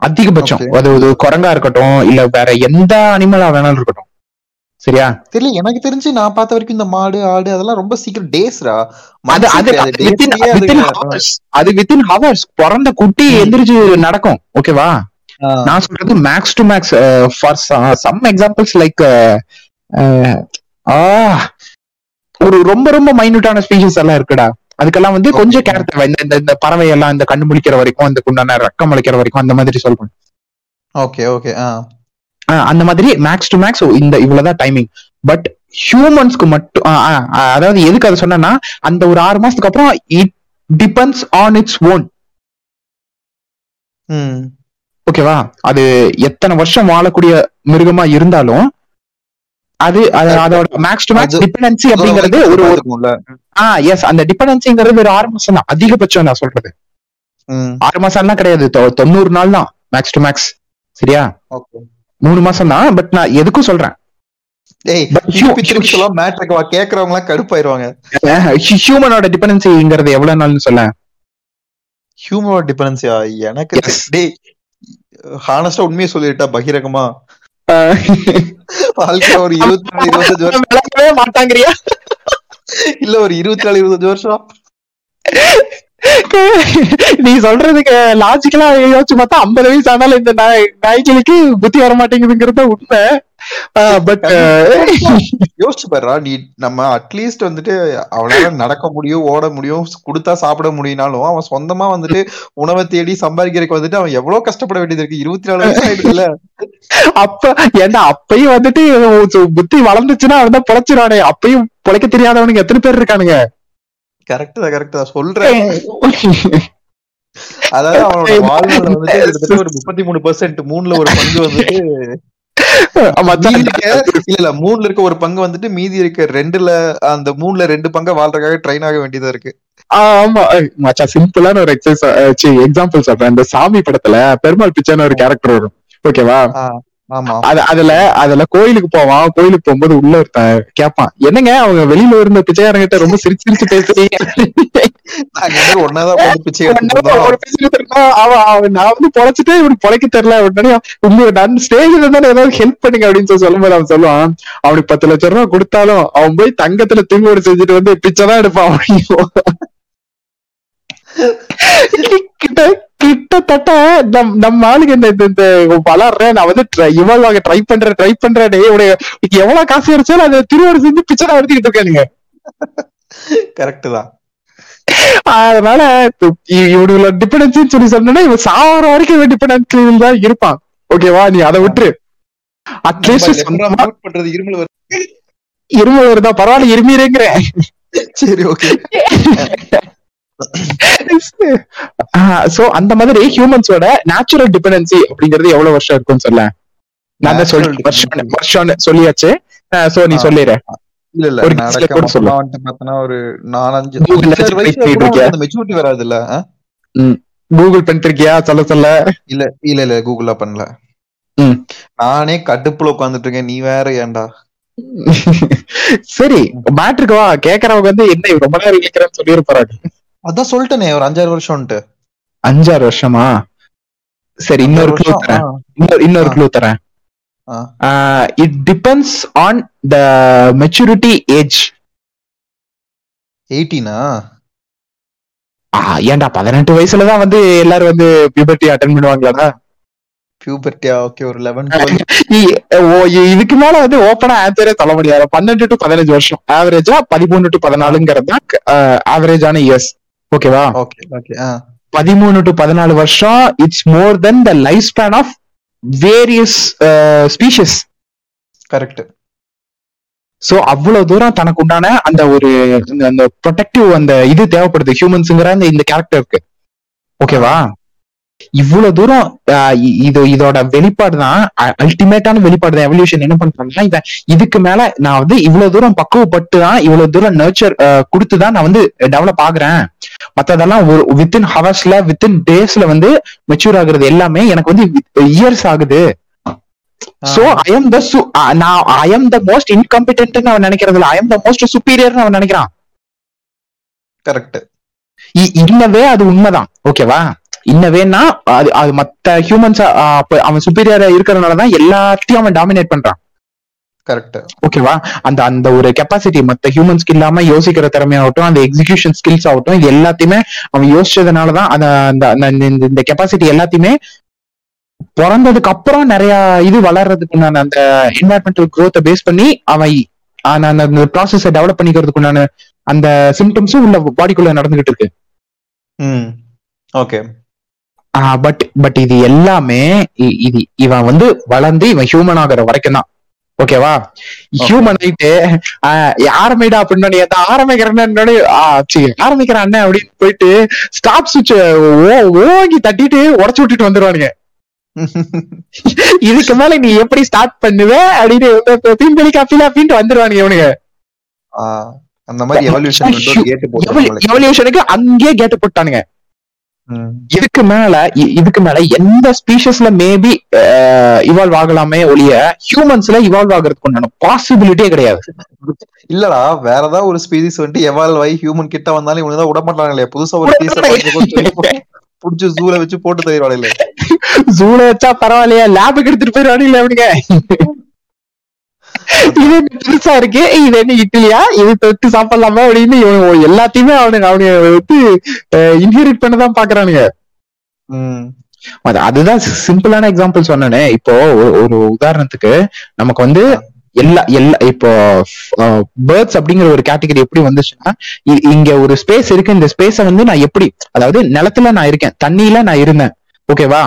அதிகபட்சம். அது ஒரு குரங்கா இருக்கட்டும் இல்ல வேற எந்த அனிமலா வேணாலும் இருக்கட்டும். சரியா? தெரியல. எனக்கு தெரிஞ்சு நான் பார்த்த வரைக்கும் இந்த மாடு ஆடு அதெல்லாம் ரொம்ப சீக்கிரம் டேஸ்ரா அது அது hours. அது வித்தின் ஹவர்ஸ் பிறந்த குட்டி. எந்திரிச்சு நடக்கும். ஓகேவா நான் சொல்றது max to max for some examples like ஒரு ரொம்ப ரொம்ப மைன்யூட்டான ஸ்பீஷஸ் எல்லாம் இருக்குடா. அதுக்கெல்லாம் வந்து கொஞ்சம். கேர் தேவை. இந்த இந்த- பறவை எல்லாம் இந்த கண்ணு முழிக்கிற வரைக்கும் அந்த குண்டான ரக்கம் முளைக்கிற வரைக்கும் அந்த மாதிரி சொல்றேன். ஓகே ஓகே அந்த மாதிரி மேக்ஸ் டு மேக்ஸ் இந்த இவ்வளவுதான் டைமிங் பட் ஹியூமன்ஸ்க்கு மட்டும் ஆ, ஆ, ஆ, அதாவது எதுக்கு அதை சொன்னேன்னா அந்த ஒரு ஆறு மாசத்துக்கு அப்புறம் it depends on its own ஓகேவா? அது எத்தனை வருஷம் வாழக்கூடிய மிருகமா இருந்தாலும் அது அது அதோட மேக்ஸ் டு மேக்ஸ் டிபெண்டன்சி அப்படிங்கிறது ஒரு ஒரு பாத்துக்கும்ல. ஆ எஸ் அந்த டிபெண்டன்சிங்கிறது ஒரு ஆறு மாசம் தான். அதிகபட்சம் நான் சொல்றது. ஆறு மாசம்லாம் கிடையாது. தொ- தொண்ணூறு நாள் தான் மேக்ஸ் டு மேக்ஸ் சரியா? மூணு மாசம் தான் பட் நான் எதுக்கும் சொல்றேன். கேக்குறவங்க எல்லாம் கடுப்பாயிருவாங்க. ஹியூமனோட டிபெண்டன்சிங்கிறது எவ்வளவு நாள்னு சொல்ல ஹியூமனோட டிபெண்டன்சியா எனக்கு ஹானஸ்டா உண்மையை சொல்லிட்டா பகிரகமா வாழ்க்கை ஒரு இருபத்தி நாலு இருபத்தஞ்சு வருஷம். மாட்டாங்கறியா? இல்ல ஒரு இருபத்தி நாலு இருபத்தஞ்சு வருஷம். நீ சொல்றதுக்கு லாஜிக்கலா யோசிச்சு பார்த்தா ஐம்பது வயசு ஆனாலும் இந்த நாய்- நாய்களுக்கு புத்தி வர மாட்டேங்குதுங்கிறது உண்மை பட் யோசிச்சு பாருடா நீ நம்ம அட்லீஸ்ட் வந்துட்டு அவனால நடக்க முடியும் ஓட முடியும் கொடுத்தா சாப்பிட முடியும்னாலும் அவன் சொந்தமா வந்துட்டு உணவை தேடி சம்பாதிக்கிறதுக்கு வந்துட்டு அவன் எவ்வளவு கஷ்டப்பட வேண்டியது இருக்கு? இருபத்தி நாலு வருஷம் ஆயிடுதுல்ல அப்ப ஏன்டா அப்பயும் வந்துட்டு புத்தி வளர்ந்துச்சுன்னா அவன் தான் பொழைச்சிருவானே. அப்பயும் பொழைக்க தெரியாதவனுங்க எத்தனை பேர் இருக்கானுங்க? கரெக்ட் தான் கரெக்ட் தான். சொல்றேன். அதாவது அவனோட வாழ்நாள் வந்துட்டு கிட்டத்தட்ட ஒரு முப்பத்தி மூணு பெர்சென்ட் மூணுல ஒரு பங்கு வந்துட்டு இல்ல இல்ல மூணுல இருக்க ஒரு பங்கு வந்துட்டு மீதி இருக்க ரெண்டுல அந்த மூணுல ரெண்டு பங்க வாழ்றதுக்காக ட்ரெயின் ஆக வேண்டியதா இருக்கு. ஆமா. மச்சா சிம்பிளான ஒரு எக்ஸசைஸ் எக்ஸாம்பிள் சொல்றேன். இந்த சாமி படத்துல பெருமாள் பிச்சைன்னு ஒரு கேரக்டர் வரும். ஓகேவா? அதுல அதுல கோயிலுக்கு போவான். கோயிலுக்கு போகும்போது உள்ள ஒருத்தன் கேட்பான் என்னங்க? அவங்க வெளியில இருந்த பிச்சைக்காரங்கிட்ட ரொம்ப சிரிச்சு சிரிச்சு பேசுறீங்க. நான் வந்து பொழைச்சிட்டு இவனுக்கு பொழைக்க தெரியல. உடனே உங்க நான் ஸ்டேஜ்ல இருந்தா ஏதாவது ஹெல்ப் பண்ணுங்க அப்படின்னு சொல்லி சொல்லும்போது அவன் சொல்லுவான் அவனுக்கு பத்து லட்சம் ரூபாய் கொடுத்தாலும் அவன் போய் தங்கத்துல தூங்கோடு செஞ்சுட்டு வந்து பிச்சை தான் எடுப்பான். அப்படிங்கும். கிட்ட கிட்டத்தட்ட நம் நம்ம ஆளுங்க இந்த இந்த- வளர்றேன் நான் வந்து இவள் வாங்க ட்ரை பண்றேன் ட்ரை பண்றேன் டேய், உடைய எவ்வளவு காசு கிடைச்சாலும் அதை திருவோடு செஞ்சு பிச்சை தான் எடுத்துக்கிட்டு இருக்கானுங்க கரெக்ட் தான். அதனால இவனுங்களோட டிபெண்டன்சின்னு சொல்லி சொன்னா இவன் சாவர வரைக்கும் இவன் டிபெண்டன்சியில் தான் இருப்பான். ஓகேவா நீ அதை விட்டுரு. அட்லீஸ்ட் பண்றது இருமல் இருமல் வருதா? பரவாயில்ல இருமீரேங்கிறேன் சரி ஓகே சோ அந்த மாதிரி ஹியூமன்ஸோட நேச்சுரல் டிபெண்டன்சி அப்படிங்கிறது எவ்வளவு வருஷம் இருக்கும்னு சொல்ல. நான் தான் சொல்லி வருஷம். வருஷம்னு சொல்லியாச்சு. சோ நீ ஆ. சொல்லிடுற இல்ல இல்ல பார்த்தனா ஒரு நாலஞ்சு மெச்சூரிட்டி வராது இல்ல கூகுள் பண்ணிட்டு இருக்கியா சொல்ல சொல்ல. இல்ல இல்ல இல்ல கூகுளா பண்ணல. நானே கடுப்புல உட்கார்ந்துட்டு இருக்கேன் நீ வேற ஏன்டா? சரி மேட்ருக்கு வா கேக்குறவங்க வந்து என்ன ரொம்ப நேரம் இழுக்கிறேன்னு சொல்லி அதான் சொல்லிட்டேனே ஒரு அஞ்சாறு வருஷம்ட்டு அஞ்சாறு வருஷமா? சரி இன்னொரு க்ளூ தரேன். இன்னொரு. க்ளூ தரேன். It depends on the maturity age 18 ஆ? ஏன்டா பதினெட்டு வயசுலதான் வந்து எல்லாரும் வந்து பியூபர்ட்டி அட்டன் puberty ஆ? okay ஒரு 11 12 இ- ஓ, இ- இதுக்கு மேல வந்து ஓப்பனா ஆன்சரே சொல்ல முடியாது. பன்னெண்டு டு பதினஞ்சு வருஷம். ஆவரேஜா பதிமூணு டு பதினாலுங்கிறது தான் ஆவரேஜான இயர்ஸ் ஓகேவா? ஓகே ஓகே ஆ. பதிமூணு டு பதினாலு வருஷம் it's more than the life span of various species correct so அவ்வளவு தூரம் தனக்கு உண்டான அந்த ஒரு அந்த ப்ரொடெக்டிவ் அந்த இது தேவைப்படுது ஹியூமன்ஸுங்கிற அந்த இந்த கேரக்டருக்கு ஓகேவா? இவ்வளவு தூரம் இது இதோட வெளிப்பாடு தான் அல்டிமேட்டான வெளிப்பாடு தான் எவல்யூஷன் என்ன பண்றாங்கன்னா இவன் இதுக்கு மேல நான் வந்து இவ்வளவு தூரம் பக்குவப்பட்டு தான் இவ்வளவு தூரம் நர்ச்சர் கொடுத்து தான் நான் வந்து டெவலப் ஆகுறேன். மத்ததெல்லாம் ஒரு வித்தின் ஹவர்ஸ்ல வித்தின் டேஸ்ல வந்து மெச்சூர் ஆகுறது எல்லாமே எனக்கு வந்து இயர்ஸ் ஆகுது. சோ ஐ எம் த நான் I am the most incompetent அவன் நினைக்கிறது இல்ல I am the most superior அவன் நினைக்கிறான். கரெக்ட் இ- இன்னவே அது உண்மைதான். ஓகேவா இன்னவேன்னா அது அது மத்த ஹியூமன்ஸ் அவன் சுப்பீரியரா இருக்கிறதுனாலதான் எல்லாத்தையும் அவன் டாமினேட் பண்றான். கரெக்ட் ஓகேவா அந்த அந்த ஒரு கெப்பாசிட்டி மத்த ஹியூமன்ஸ்க்கு இல்லாம யோசிக்கிற திறமையாகட்டும் அந்த எக்ஸிகியூஷன் ஸ்கில்ஸ் ஆகட்டும் இது எல்லாத்தையுமே அவன் யோசிச்சதுனாலதான் அந்த அந்த இந்த- கெப்பாசிட்டி எல்லாத்தையுமே பிறந்ததுக்கு அப்புறம் நிறைய இது வளர்றதுக்குண்டான அந்த என்வாயர்மெண்டல் growth பேஸ் பண்ணி அவன் அந்த ப்ராசஸை டெவலப் பண்ணிக்கிறதுக்குண்டான அந்த சிம்டம்ஸும் உள்ள பாடிக்குள்ள நடந்துகிட்டு இருக்கு. ம். ஓகே பட் பட் இது எல்லாமே இது இவன் வந்து வளர்ந்து இவன் ஹியூமன் ஆகுற வரைக்கும் தான். ஓகேவா ஹியூமன் ஆயிட்டு ஆரம்பிடா அப்படின்னு எந்த ஆரம்பிக்கிறேன்னு ஆரம்பிக்கிறேன் அண்ணன் அப்படின்னு போயிட்டு ஸ்டாப் சுவிட்ச் ஓங்கி தட்டிட்டு உடச்சு விட்டுட்டு வந்துருவானுங்க. இதுக்கு மேல நீ எப்படி ஸ்டார்ட் பண்ணுவ அப்படின்னு பீம்பலி காப்பில அப்படின்ட்டு வந்துருவானுங்க இவனுங்க. அந்த மாதிரி எவல்யூஷனுக்கு அங்கேயே கேட்டு போட்டானுங்க. இதுக்கு மேல இதுக்கு மேல எந்த ஸ்பீஷஸ்ல மேபி இவால்வ் ஆகலாமே ஒழிய ஹியூமன்ஸ்ல இவால்வ் ஆகிறதுக்கு உண்டான பாசிபிலிட்டியே கிடையாது. இல்லடா வேற ஏதாவது ஒரு ஸ்பீசிஸ் வந்துட்டு எவால்வ் ஆகி ஹியூமன் கிட்ட வந்தாலும் இவனுக்கு தான் விட மாட்டாங்களே புதுசா ஒரு புடிச்சு ஜூல வச்சு போட்டு தருவாங்களே ஜூல வச்சா பரவாயில்லையா லேபுக்கு எடுத்துட்டு போயிடுவானுங்களே அவனுங்க இது புதுசா இருக்கு? இது என்ன இட்லியா? இது தொட்டு சாப்பிடலாமா அப்படின்னு இவன் எல்லாத்தையுமே அவனுங்க அவனுங்க வந்து இன்ஹெரிட் பண்ணதான் பாக்குறானுங்க. அதுதான் சிம்பிளான எக்ஸாம்பிள் சொன்னேனே. இப்போ ஒரு- உதாரணத்துக்கு நமக்கு வந்து எல்லா எல்லா இப்போ பேர்ட்ஸ் அப்படிங்கிற ஒரு கேட்டகரி எப்படி வந்துச்சுன்னா இங்க ஒரு ஸ்பேஸ் இருக்கு. இந்த ஸ்பேஸ வந்து நான் எப்படி அதாவது நிலத்துல நான் இருக்கேன். தண்ணியில நான் இருந்தேன். ஓகேவா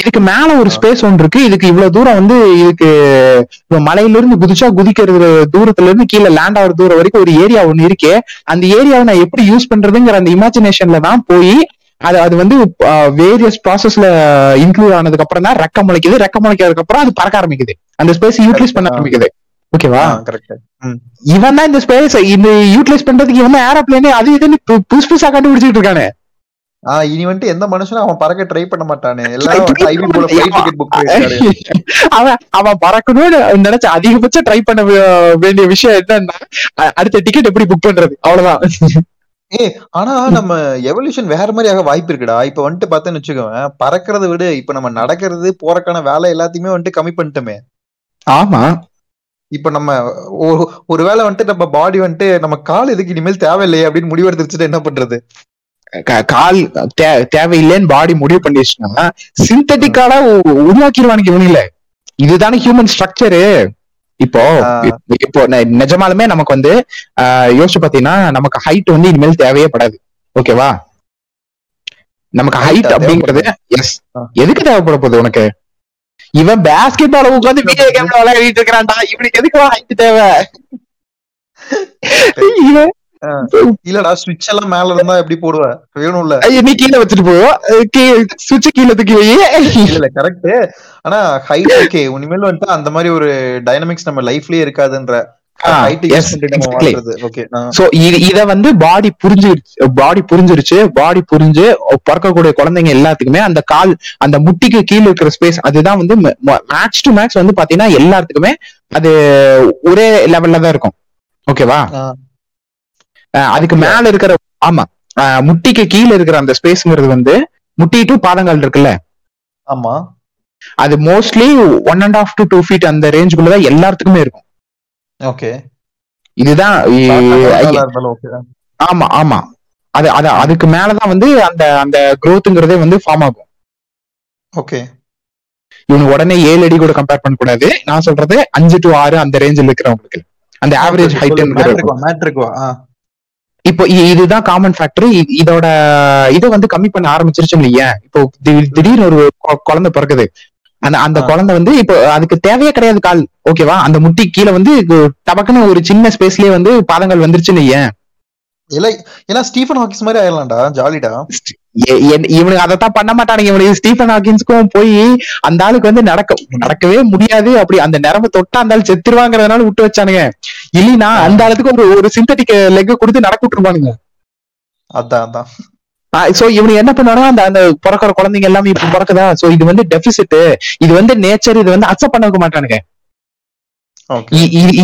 இதுக்கு மேல ஒரு ஸ்பேஸ் ஒன்று இருக்கு. இதுக்கு இவ்வளவு தூரம் வந்து இதுக்கு மலையில இருந்து குதிச்சா குதிக்கிறது தூரத்துல இருந்து கீழே லேண்ட் ஆகுற தூரம் வரைக்கும் ஒரு ஏரியா ஒண்ணு இருக்கே. அந்த ஏரியாவை நான் எப்படி யூஸ் பண்றதுங்கிற அந்த இமேஜினேஷன்ல தான் போய் அது அது வந்து வேரியஸ் ப்ராசஸ்ல இன்க்ளூட் ஆனதுக்கு அப்புறம் தான் ரெக்க முளைக்குது. ரெக்க முளைக்கிறதுக்கு அப்புறம் அது பறக்க ஆரம்பிக்குது. அந்த ஸ்பேஸ் யூட்டிலைஸ் பண்ண ஆரம்பிக்குது. ஓகேவா இவன் தான் இந்த ஸ்பேஸ் இந்த யூட்டிலைஸ் பண்றதுக்கு இவன் ஏரோப்ளேனே அது இதுன்னு புதுசு புதுசா கண்டுபிடிச்சிட்டு இருக்கானே. ஆஹ் இனி வந்துட்டு எந்த மனுஷனும் அவன் பறக்க ட்ரை பண்ண மாட்டானே. எல்லாரும் ஐவி போல ஃபிளைட் டிக்கெட் புக் அவன் அவன் பறக்கணும்னு நினைச்ச அதிகபட்சம் ட்ரை பண்ண வேண்டிய விஷயம் என்னன்னா அடுத்த டிக்கெட் எப்படி புக் பண்றது? அவ்வளவுதான். ஏ ஆனா நம்ம எவல்யூஷன் வேற மாதிரி ஆக வாய்ப்பு இருக்குடா. இப்ப வந்துட்டு பார்த்தேன்னு வச்சுக்கோவேன் பறக்கறத விட இப்ப நம்ம நடக்கிறது போறக்கான வேலை எல்லாத்தையுமே வந்துட்டு கம்மி பண்ணிட்டோமே. ஆமா. இப்ப நம்ம ஒரு ஒருவேளை வந்துட்டு நம்ம பாடி வந்துட்டு நம்ம கால் எதுக்கு இனிமேல் தேவையில்லையே அப்படின்னு முடிவெடுத்துருச்சுட்டு என்ன பண்றது? கால் தே- தேவையில்லைன்னு பாடி முடிவு பண்ணிடுச்சுன்னா சிந்தட்டிக்கால உருவாக்கிடுவானுங்க இவனுங்கள. இதுதானே ஹியூமன் ஸ்ட்ரக்சரு இப்போ. இப்போ நிஜமாலுமே நமக்கு வந்து யோசிச்சு பாத்தீங்கன்னா நமக்கு ஹைட் வந்து இனிமேல் தேவையே படாது. ஓகேவா நமக்கு ஹைட் அப்படிங்கிறது எஸ். எதுக்கு தேவைப்பட போகுது உனக்கு? இவன் பேஸ்கெட் பால் உட்காந்து வீடியோ கேம்ல விளையாடிட்டு இருக்கிறான்டா. இவனுக்கு எதுக்கு ஹைட் தேவை? இல்லடா சுவிட்ச் எல்லாம் மேல இருந்தா எப்படி போடுவ? வேணும்ல. ஐயோ, நீ கீழே வச்சுட்டு போவோம் சுவிட்ச் கீழே தூக்கி வை. இல்ல இல்ல கரெக்ட் ஆனா ஹைட் ஓகே இனிமேல் வந்துட்டு அந்த மாதிரி ஒரு டைனமிக்ஸ் நம்ம லைஃப்லயே இருக்காதுன்ற இது வந்து பாடி புரிஞ்சிருச்சு பாடி புரிஞ்சிருச்சு பாடி புரிஞ்சு பிறக்கக்கூடிய குழந்தைங்க எல்லாத்துக்குமே அந்த கால் அந்த முட்டிக்கு கீழே இருக்கிற ஸ்பேஸ் அதுதான் வந்து மேட்ச் டு மேட்ச் வந்து பாத்தீங்கன்னா எல்லாத்துக்குமே அது ஒரே லெவல்ல தான் இருக்கும். ஓகேவா அதுக்கு மேல இருக்கிற ஆமா. முட்டிக்கு கீழே இருக்கிற அந்த ஸ்பேஸ்ங்கிறது வந்து முட்டி டு பாதங்கள் இருக்குல்ல? ஆமா. அது mostly one and half to two feet அந்த ரேஞ்சுக்குள்ள தான் எல்லாத்துக்குமே இருக்கும். ஓகே. இதுதான் ஆமா ஆமா. அது அது அதுக்கு மேலதான் வந்து அந்த அந்த growthங்கிறதே வந்து ஃபார்ம் ஆகும். ஓகே. இவனு உடனே ஏழு அடி கூட கம்பேர் பண்ண கூடாது நான் சொல்றது அஞ்சு டு ஆறு அந்த ரேஞ்சில் இருக்கிறவங்களுக்கு. அந்த ஆவரேஜ் ஹைட் இப்போ இதுதான் காமன் ஃபேக்டர் இதோட இதை வந்து கம்மி பண்ண ஆரம்பிச்சிருச்சுன்னு வையேன் இப்போ திடீர்னு ஒரு குழந்தை பிறக்குது. அந்த அந்த. குழந்தை வந்து இப்போ அதுக்கு தேவையே கிடையாது கால் ஓகேவா அந்த முட்டி கீழே வந்து டபக்குன்னு ஒரு சின்ன ஸ்பேஸ்லயே வந்து பாதங்கள் வந்துருச்சுன்னு வையேன் இல்ல ஏன்னா ஸ்டீஃபன் ஹாக்கிஸ் மாதிரி ஆயிடலாம்டா ஜாலிடா. இவனுக்கு அதைத்தான் பண்ண மாட்டானுங்க. இவனுக்கு ஸ்டீஃபன் ஹாக்கின்ஸ்க்கும் போய் அந்த ஆளுக்கு வந்து நடக்க நடக்கவே முடியாது. அப்படி அந்த நரம்பு தொட்டா அந்த ஆள் செத்துருவாங்கிறதுனால விட்டு வச்சானுங்க. இல்லைன்னா அந்த ஆளுக்கு ஒரு ஒரு சிந்தட்டிக் லெக் கொடுத்து நடக்க விட்டுருப்பானுங்க அதான் அதான். சோ இவனுக்கு என்ன பண்ணுவானா அந்த அந்த பிறக்கிற குழந்தைங்க எல்லாமே இப்ப பிறக்குதா? சோ இது வந்து டெபிசிட் இது வந்து நேச்சர் இது வந்து அக்செப்ட் பண்ண மாட்டானுங்க.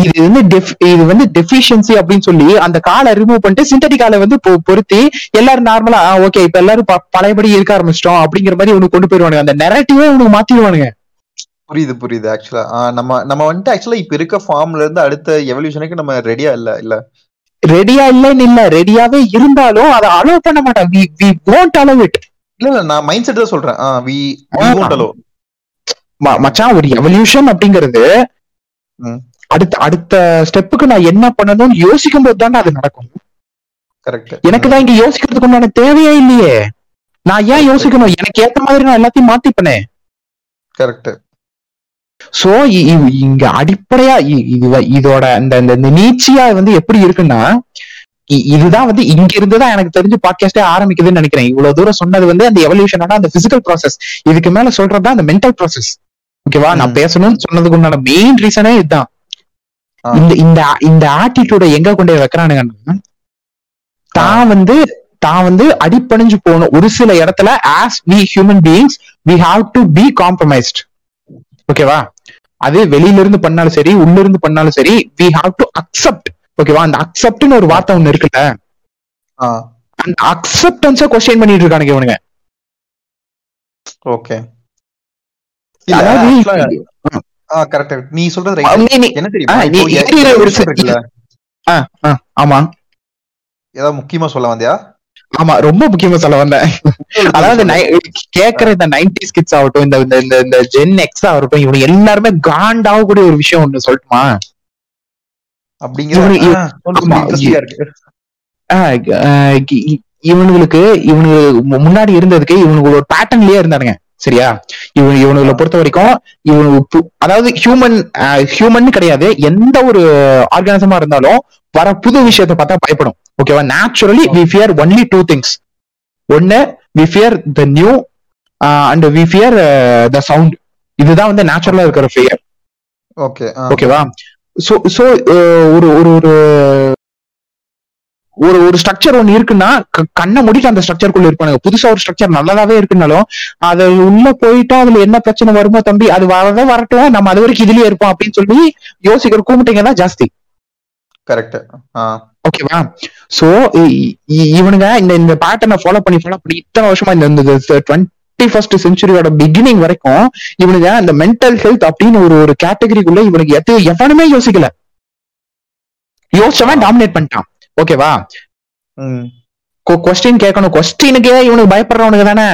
இது வந்து இது வந்து டெஃபிஷியன்சி அப்படின்னு சொல்லி அந்த காலை ரிமூவ் பண்ணிட்டு சிந்தட்டிக் காலை வந்து பொருத்தி எல்லாரும் நார்மலா ஓகே இப்ப எல்லாரும் பழையபடி இருக்க ஆரம்பிச்சிட்டோம் அப்படிங்கிற மாதிரி உனக்கு கொண்டு போயிருவானுங்க அந்த நெரட்டிவே உனக்கு மாத்திடுவானுங்க. புரியுது புரியுது. ஆக்சுவலா நம்ம நம்ம வந்துட்டு ஆக்சுவலா இப்ப இருக்க ஃபார்ம்ல இருந்து அடுத்த எவல்யூஷனுக்கு நம்ம ரெடியா இல்ல இல்ல? ரெடியா இல்லைன்னு இல்ல ரெடியாவே இருந்தாலும் அதை அலோவ் பண்ண மாட்டான். We we won't allow it. இல்ல இல்ல நான் மைண்ட் செட் தான் சொல்றேன் வி ஆ. அலோ ம- மச்சான் ஒரு எவல்யூஷன் அப்படிங்கிறது. அடுத்த அடுத்த ஸ்டெப்புக்கு நான் என்ன பண்ணணும்னு யோசிக்கும் போது தானே அது நடக்கும். கரெக்ட் எனக்கு தான் இங்க யோசிக்கிறதுக்கு உண்டான தேவையே இல்லையே. நான் ஏன் யோசிக்கணும்? எனக்கு ஏத்த மாதிரி நான் எல்லாத்தையும் மாத்திப்பனே. கரெக்ட் சோ இங்க அடிப்படையா இதோட இந்த இந்த- நீச்சியா வந்து எப்படி இருக்குன்னா இதுதான் வந்து இங்க இருந்துதான் எனக்கு தெரிஞ்சு பாட்காஸ்டே ஆரம்பிக்குதுன்னு நினைக்கிறேன். இவ்வளவு தூரம் சொன்னது வந்து அந்த எவல்யூஷனோட அந்த பிசிக்கல் ப்ராசஸ் இதுக்கு மேல சொல்றதுதான் அந்த மென்டல் ப்ராசஸ் ஓகேவா? நான். பேசணும்னு சொன்னதுக்கு உண்டான மெயின் ரீசனே இதுதான். இந்த இந்த இந்த ஆட்டிடியூட எங்க கொண்டு போய் வைக்கிறானுங்கன்னா தான் வந்து தான் வந்து அடிப்பணிஞ்சு போகணும். ஒரு சில இடத்துல as we human beings we have to be compromised ஓகேவா? அது வெளியில இருந்து பண்ணாலும் சரி உள்ள இருந்து பண்ணாலும் சரி வி ஹாவ் டு அக்செப்ட் ஓகேவா? அந்த அக்செப்ட்னு ஒரு வார்த்தை ஒண்ணு இருக்குல்ல? அந்த அக்செப்டன்ஸ கொஸ்டின் பண்ணிட்டு இருக்கானுங்க இவனுங்க. ஓகே இல்ல அதாவது actually, ஆ கரெக்ட் நீ? சொல்றது என்ன தெரியுமா? ஆமா. ஏதாவது முக்கியமா சொல்ல வந்தியா? ஆமா ரொம்ப முக்கியமா சொல்ல வந்தேன். அதாவது கேக்குற இந்த நைன்டி கிட்ஸ் ஆகட்டும் இந்த இந்த- இந்த ஜென் எக்ஸ் ஆகட்டும் இவங்க எல்லாருமே காண்டாகக்கூடிய ஒரு விஷயம் ஒண்ணு சொல்லட்டுமா? அப்படிங்கிற இவனுங்களுக்கு இவனுக்கு முன்னாடி இருந்ததுக்கு இவனுக்கு ஒரு பேட்டர்ன்லயே இருந்தானுங்க. சரியா? இவன் இவனுங்களை பொறுத்த வரைக்கும் இவனு அதாவது ஹியூமன் ஹியூமன் கிடையாது. எந்த ஒரு ஆர்கானிசமா இருந்தாலும் வர புது விஷயத்தை பார்த்தா பயப்படும். ஓகேவா naturally we fear only two things ஒன்னு we fear the new and we fear the sound இதுதான் வந்து நேச்சுரலா இருக்கிற ஃபியர் ஓகே ஓகேவா சோ சோ ஒரு ஒரு ஒரு ஒரு ஒரு ஸ்ட்ரக்சர் ஒன்னு இருக்குன்னா கண்ணை மூடிட்டு அந்த ஸ்ட்ரக்சருக்குள்ள இருப்பானுங்க. புதுசா ஒரு ஸ்ட்ரக்சர் நல்லதாவே இருக்குனாலும் அது உள்ள போயிட்டா அதுல என்ன பிரச்சனை வருமோ தம்பி அது வரவே வரட்டும். நம்ம அது வரைக்கும் இதுலயே இருப்போம் அப்படின்னு சொல்லி யோசிக்கிற கூமிட்டைங்க தான் ஜாஸ்தி கரெக்ட் ஓகேவா சோ இவனுங்க இந்த இந்த பேட்டர்னை ஃபாலோ பண்ணி ஃபாலோ பண்ணி இத்தனை வருஷமா இந்த டுவெண்ட்டி ஃபர்ஸ்ட் செஞ்சுரியோட பிகினிங் வரைக்கும் இவனுங்க இந்த மென்டல் ஹெல்த் அப்படின்னு ஒரு ஒரு கேட்டகரிக்குள்ள இவனுக்கு எது எவனுமே யோசிக்கல. யோசிச்சவன் டாமினேட் பண்ணிட்டான். ஓகேவா கொஸ்டின் கேட்கணும் கொஸ்டினுக்கே இவனுக்கு பயப்படுறவனுக்கு தானே?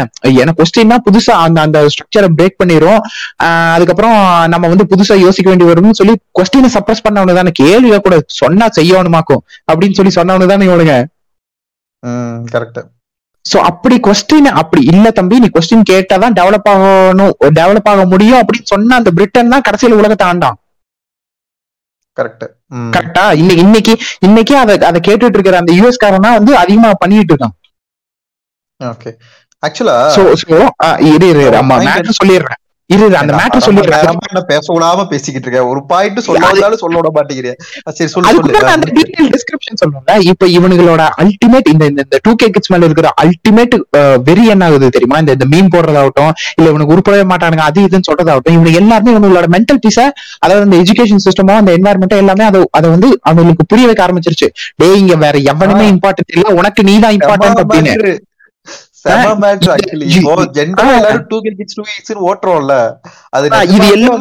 எனக்கு கொஸ்டின்னா புதுசா அந்த அந்த ஸ்ட்ரக்சரை பிரேக் பண்ணிரும். ஆஹ் அதுக்கப்புறம் நம்ம வந்து புதுசா யோசிக்க வேண்டி வரும்னு சொல்லி கொஸ்டினை சப்ரஸ் பண்ணவனு தானே? கேள்வியா கூட சொன்னா செய்யணுமாக்கும் அப்படின்னு சொல்லி சொன்னவனு தானே இவனுங்க? கரெக்ட் சோ அப்படி கொஸ்டின் அப்படி இல்ல தம்பி. நீ கொஸ்டின் கேட்டாதான் டெவலப் ஆகணும். டெவலப் ஆக முடியும் அப்படின்னு சொன்ன அந்த பிரிட்டன் தான் கடைசியில் உலகத்தை ஆண்டான். கரெக்ட் கரெக்டா இன்னைக்கு இன்னைக்கு இன்னைக்கு அதை அதை கேட்டுட்டு இருக்கிற அந்த யூஎஸ் காரனா வந்து அதிகமா பண்ணிட்டு இருக்கான் ஓகே ஆக்சுவலா சோ சோ இரு இரு ஆமா point மேட்டர் சொல்லிடுறேன் இரு அந்த மேட்டர் என்ன பேச விடாம பேசிக்கிட்டு இருக்கேன். ஒரு பாயிண்ட் சொல்ல வந்தாலும் சொல்ல விட மாட்டேங்கிறேன். சரி சொல்லு சொல்லு. அந்த டீடைல் டிஸ்கிரிப்ஷன் சொல்றேன்ல. இப்ப இவனுங்களோட அல்டிமேட் இந்த இந்த- இந்த டூ கே கிட்ஸ் மேல இருக்கிற அல்டிமேட் வெறி என்ன ஆகுது தெரியுமா? இந்த இந்த மீன் போடுறதாகட்டும் இல்ல இவனுக்கு உருப்படவே மாட்டானுங்க அது இதுன்னு சொல்றதாகட்டும் இவனுக்கு எல்லாருமே இவங்களோட மென்டல் பீஸ அதாவது இந்த எஜுகேஷன் சிஸ்டமோ அந்த என்வாயர்மெண்டோ எல்லாமே அதை அதை வந்து அவங்களுக்கு புரிய வைக்க ஆரம்பிச்சிருச்சு. டேய் இங்க வேற எவனுமே இம்பார்ட்டன்ட் இல்ல உனக்கு நீதான் இம்பார்ட்டன்ட் அப்படின்னு. செம இது- ஆக்சுவலி இப்போ ஜென்ரலா. எல்லாரும் கிட்ஸ் டூ கிட்ஸ் ஓட்டுறோம்ல. அது இது எல்லாமே.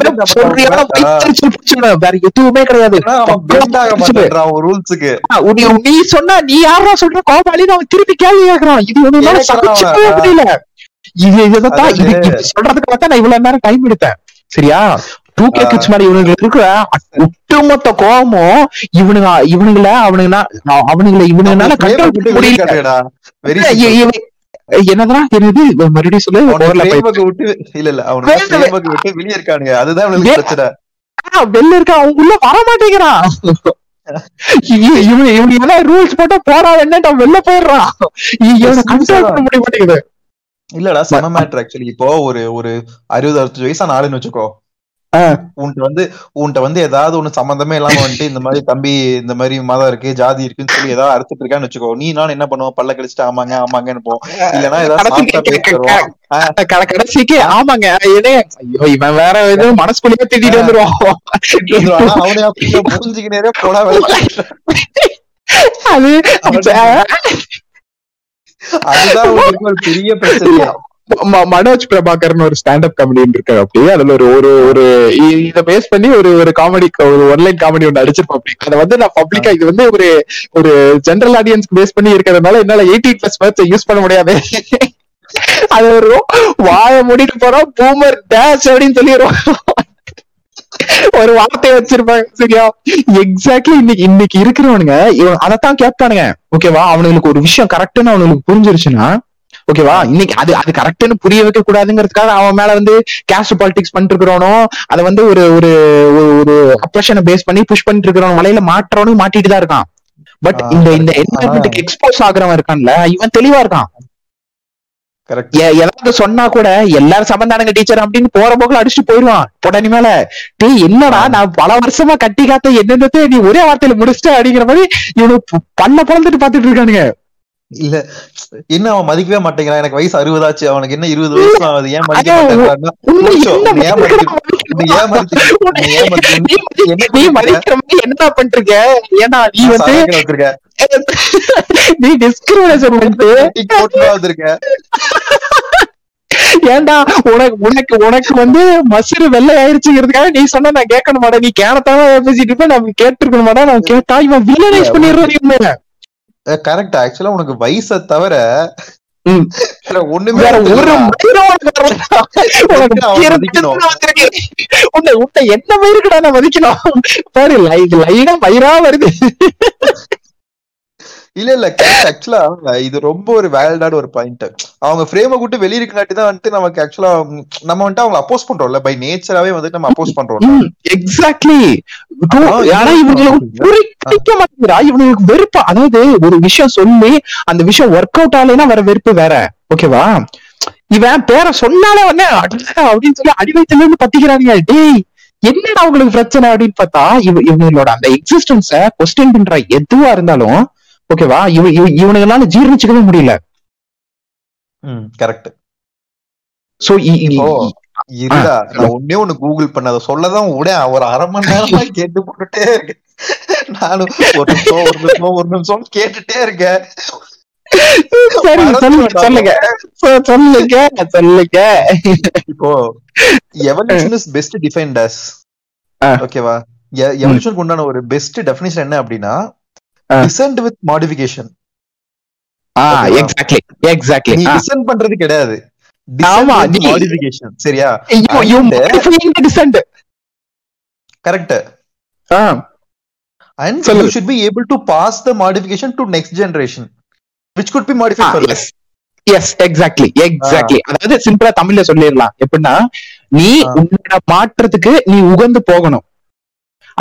வேற எதுவுமே கிடையாது. அவன் bend ஆக மாட்டேன்றான் அவன் ரூல்ஸுக்கு நீ சொன்னா நீ யாரா சொல்ற? கோபாலின்னு அவன் திருப்பி கேள்வி கேக்குறான். இது ஒண்ணு கேக்குறான் சகிச்சுக்கவே அவன். முடியல. இது இதுதான் இது சொல்றதுக்கு பார்த்தா நான் இவ்வளவு நேரம் டைம் எடுத்தேன். சரியா? Two K. கிட்ஸ் மேல இவனுங்களுக்கு இருக்கிற ஒட்டுமொத்த கோபமும் இவனுங்க இவனுங்கள அவனுங்களா அவனுங்களை இவனுங்களால கண்ட்ரோல் பண்ண முடியல. என்னதான் என்னது? மறுபடியும் சொல்லு விட்டு இல்ல இல்ல அவனுக்கு விட்டு வெளிய இருக்கானுங்க. அதுதான் பிரச்சனை. வெளில இருக்க அவன் உள்ள வர மாட்டேங்கிறான். இவன் இவன் எல்லாம் ரூல்ஸ் போட்டா போடா என்ன வெளில போயிடுறான். இவனை கண்ட்ரோல் பண்ண முடிய மாட்டேங்குது. இல்லடா செம மேட்ரு ஆக்சுவலி இப்போ ஒரு ஒரு அறுபது அறுபது வயசான ஆளுன்னு வச்சுக்கோ. உன்கிட்ட வந்து உன்கிட்ட வந்து ஏதாவது ஒண்ணு சம்பந்தமே இல்லாம வந்துட்டு இந்த மாதிரி தம்பி இந்த மாதிரி மதம் இருக்கு ஜாதி இருக்குன்னு சொல்லி ஏதாவது அறுத்துட்டு இருக்கான்னு வச்சுக்கோ. நீ நானும் என்ன பண்ணுவோம்? பல்ல கழிச்சிட்டு ஆமாங்க ஆமாங்கன்னு போ இல்லனா ஏதாவது கடைசிக்கு ஆமாங்க. ஐயோ இவன் வேற இது மனசுக்குள்ளேயே திட்டிட்டு வந்துருவான். அவனே புரிஞ்சுக்கினே போடா அது அதுதான் ஒரு பெரிய பிரச்சனையா? மனோஜ் பிரபாகர்னு ஒரு ஸ்டாண்டப் காமெடியன் இருக்காரு அப்படி அதுல ஒரு ஒரு ஒரு இத பேஸ் பண்ணி ஒரு ஒரு காமெடி ஒரு ஒன்லைன் காமெடி ஒன்று அடிச்சிருப்போம் அப்படி அதை வந்து நான் பப்ளிக்கா இது வந்து ஒரு ஒரு ஜென்ரல் ஆடியன்ஸ்க்கு பேஸ் பண்ணி இருக்கிறதுனால என்னால எயிட்டீன் பிளஸ் வேர்ட்ஸ் யூஸ் பண்ண முடியாது. அது ஒரு வாய மூடிட்டு போறோம் பூமர் டேஷ் அப்படின்னு சொல்லிடுவோம் ஒரு வார்த்தையை வச்சிருப்பாங்க சரியா? எக்ஸாக்ட்லி இன்னைக்கு இன்னைக்கு இருக்கிறவனுங்க இவன் அதைத்தான் கேட்பானுங்க. ஓகேவா அவனுங்களுக்கு ஒரு விஷயம் கரெக்ட்னு அவனுங்களுக்கு புரிஞ்சிருச்சுன்னா ஓகேவா இன்னைக்கு அது அது கரெக்ட்னு புரிய வைக்க கூடாதுங்கிறதுக்காக அவன் மேல வந்து கேஸ்ட் பாலிடிக்ஸ் பண்ணிட்டு இருக்கிறவனோ அதை வந்து ஒரு ஒரு ஒரு- அப்ரஷனை பேஸ் பண்ணி புஷ் பண்ணிட்டு இருக்கிறவன் வலையில மாற்றவனும் மாட்டிட்டு தான் இருக்கான். பட் இந்த இந்த. என்வரன்மெண்ட்டுக்கு எக்ஸ்போஸ் ஆகுறவன் இருக்கான்ல இவன் தெளிவா இருக்கான். கரெக்ட் ஏதாவது சொன்னா கூட எல்லாரும் சமந்தானுங்க டீச்சர் அப்படின்னு போற போக்குல அடிச்சுட்டு போயிடுவான் உடனே மேல. டேய் என்னடா நான் பல வருஷமா கட்டி காத்த என்னென்னத்தை நீ ஒரே வார்த்தையில முடிச்சிட்ட அப்படிங்கிற மாதிரி இவனு பல்ல பழந்துட்டு பாத்துட்டு இருக்கானுங்க. இல்ல என்ன அவன் மதிக்கவே மாட்டேங்கிறான்? எனக்கு வயசு அறுபதாச்சு அவனுக்கு என்ன இருபது வயசு தான் ஆகுது ஏன் மதிக்க ஏமாத்தி- நீ டிஸ்கிரிமினேஷன் பண்ணிட்டு. வந்திருக்க. ஏன்டா உனக்கு உனக்கு உனக்கு வந்து மசுறு வெள்ளை ஆயிருச்சுங்கிறதுக்காக நீ சொன்ன நான் கேட்கணும் மாட்டேன் நீ கேனத்தான பேசிட்டு இருப்ப நான் கேட்டிருக்கணும் மாட்டேன் நான் கேட்டா இவன் வில்லனைஸ் பண்ணிடுறான் கரெக்ட் ஆக்சுவலா உனக்கு வயசை தவிர ஒண்ணுமே ஒரு. உன்னை உன்னை என்ன மயிருக்குடா நான் மதிக்கணும்? பாரு லைனா மயிரா வருது. இல்ல இல்ல ஆக்சுவலா இது ரொம்ப ஒரு வேலிடான ஒரு பாயிண்ட் அவங்க ஃப்ரேம விட்டு வெளிய இருக்கங்காட்டி தான் வந்துட்டு நமக்கு ஆக்சுவலா நம்ம வந்துட்டு அவங்க அப்போஸ் பண்றோம்ல. பை நேச்சராவே வந்துட்டு நம்ம அப்போஸ் பண்றோம் எக்ஸாக்ட்லி ஆனா, இவங்களுக்கு மாட்டேங்கிறா. இவனுக்கு வெறுப்பு. அதாவது ஒரு விஷயம் சொல்லி அந்த விஷயம் ஒர்க் அவுட் ஆகலைன்னா வர வெறுப்பு வேற. ஓகேவா இவன் பேரை சொன்னாலே வந்து அப்படின்னு சொல்லி அடி வயித்துல இருந்து பத்திக்கிறானுங்க. டேய் என்னடா அவங்களுக்கு பிரச்சனை அப்படின்னு பார்த்தா இவ இவங்களோட அந்த எக்ஸிஸ்டன்ஸ கொஸ்டின் பண்ற எதுவா இருந்தாலும் ஓகேவா இவ இவ- இவனுங்களால ஜீர்ணிச்சுக்கவே முடியல. Correct so. இருடா நான் ஒன்னே ஒண்ணு கூகுள் பண்ண அதை சொல்லதான் விட ஒரு அரை மணி நேரமா கேட்டு போட்டுட்டே இருக்கேன். நானும் ஒரு நிமிஷம் ஒரு நிமிஷம் ஒரு நிமிஷம் கேட்டுட்டே இருக்கேன். இப்போ evolution is best defined as. ஓகேவா எவல்யூஷனுக்கு உண்டான ஒரு பெஸ்ட் டெஃபினிஷன் என்ன அப்படின்னா. Descent with modification? Exactly exactly நீ டிசென்ட் பண்றது கிடையாது. ஆமா, மாடிஃபிகேஷன் சரியா? Correct ah. அண்ட் யூ சொல்லுங்க. Should be able to pass the modification to next generation which could be modified further yes yes exactly exactly அதாவது சிம்பிளா தமிழ்ல சொல்லிடலாம். எப்படின்னா நீ. உன்னோட மாற்றத்துக்கு நீ உகந்து போகணும்.